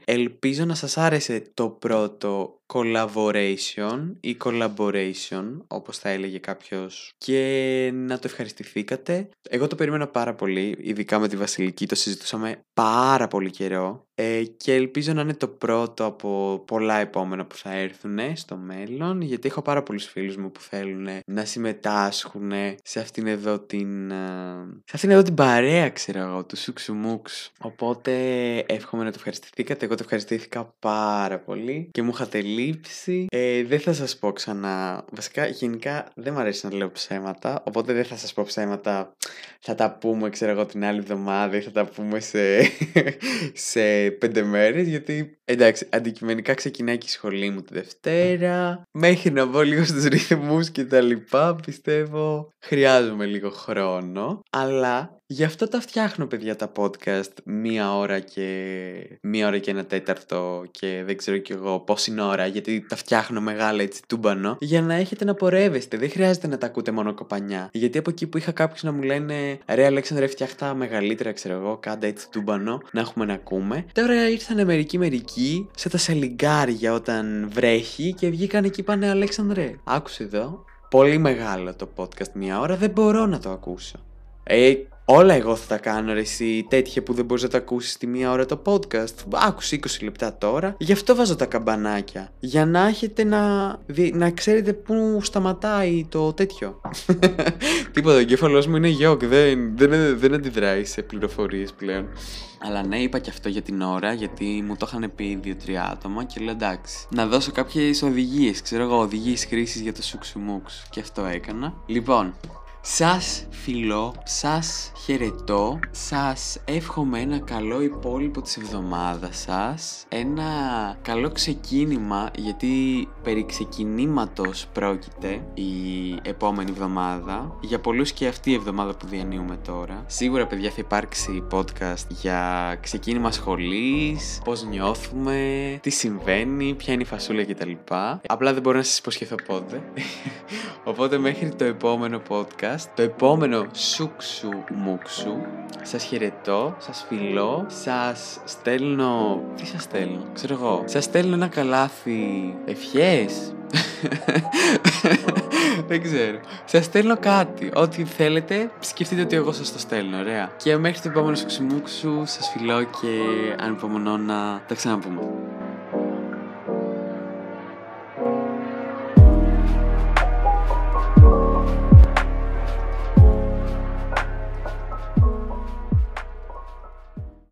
[SPEAKER 1] ελπίζω να σας άρεσε το πρώτο collaboration ή collaboration όπως θα έλεγε κάποιος και να το ευχαριστηθήκατε. Εγώ το περίμενα πάρα πολύ, ειδικά με τη Βασιλική, το συζητούσαμε πάρα πολύ καιρό. Ε, και ελπίζω να είναι το πρώτο από πολλά επόμενα που θα έρθουν στο μέλλον γιατί έχω πάρα πολλούς φίλους μου που θέλουν να συμμετάσχουν σε αυτήν εδώ την, ε, σε αυτήν εδώ την παρέα ξέρω εγώ, του Σουξουμούξ. Οπότε εύχομαι να το ευχαριστηθήκατε. Εγώ το ευχαριστήθηκα πάρα πολύ και μου είχατε λείψει. Ε, δεν θα σας πω ξανά. Βασικά γενικά δεν μου αρέσει να λέω ψέματα, οπότε δεν θα σας πω ψέματα. Θα τα πούμε ξέρω εγώ την άλλη εβδομάδα ή θα τα πούμε σε, σε πέντε μέρες γιατί εντάξει αντικειμενικά ξεκινάει και η σχολή μου τη Δευτέρα. Μέχρι να μπω λίγο στους ρυθμούς και τα λοιπά πιστεύω χρειάζομαι λίγο χρόνο. Αλλά Γι' αυτό τα φτιάχνω παιδιά τα podcast μία ώρα και μία ώρα και ένα τέταρτο και δεν ξέρω κι εγώ πόση ώρα γιατί τα φτιάχνω μεγάλα έτσι τούμπανο για να έχετε να πορεύεστε. Δεν χρειάζεται να τα ακούτε μόνο κοπανιά. Γιατί από εκεί που είχα κάποιους να μου λένε ρε Αλέξανδρε φτιάχτα μεγαλύτερα ξέρω εγώ κάντε έτσι τούμπανο να έχουμε να ακούμε. Τώρα ήρθανε μερικοί μερικοί σε τα σαλιγκάρια όταν βρέχει και βγήκαν εκεί πάνε Αλέξανδρε άκουσε εδώ πολύ μεγάλο το podcast μία ώρα δεν μπορώ να το ακούσω. Ε, Όλα εγώ θα τα κάνω ρε εσύ τέτοια που δεν μπορείς να τα ακούσεις τη μία ώρα το podcast. Άκουσε 20 λεπτά τώρα. Γι' αυτό βάζω τα καμπανάκια. Για να έχετε να, να ξέρετε πού σταματάει το τέτοιο. Τίποτα, ο εγκέφαλός μου είναι γιοκ. Δεν, δεν, δεν αντιδράει σε πληροφορίες πλέον. Αλλά ναι, είπα και αυτό για την ώρα, γιατί μου το είχαν πει δύο-τρία άτομα και λέω εντάξει. Να δώσω κάποιες οδηγίες, ξέρω εγώ, οδηγίες χρήσης για το σουξουμούξ. Και αυτό έκανα. Λοιπόν, σας φιλώ, σας χαιρετώ, σας εύχομαι ένα καλό υπόλοιπο της εβδομάδας σας, ένα καλό ξεκίνημα γιατί περί ξεκινήματος πρόκειται η επόμενη εβδομάδα, για πολλούς και αυτή η εβδομάδα που διανύουμε τώρα. Σίγουρα παιδιά θα υπάρξει podcast για ξεκίνημα σχολής, πώς νιώθουμε, τι συμβαίνει, ποια είναι η φασούλα κτλ. Απλά δεν μπορώ να σας υποσχεθώ πότε. Οπότε μέχρι το επόμενο podcast το επόμενο σούξου μουξου. Σας χαιρετώ, σας φιλώ, σας στέλνω... Τι σας στέλνω, ξέρω εγώ. Σας στέλνω ένα καλάθι ευχές. Δεν ξέρω. Σας στέλνω κάτι. Ό,τι θέλετε, σκεφτείτε ότι εγώ σας το στέλνω. Ωραία. Και μέχρι το επόμενο σουξουμούξου, σας φιλώ και ανυπομονώ να τα ξαναπούμε.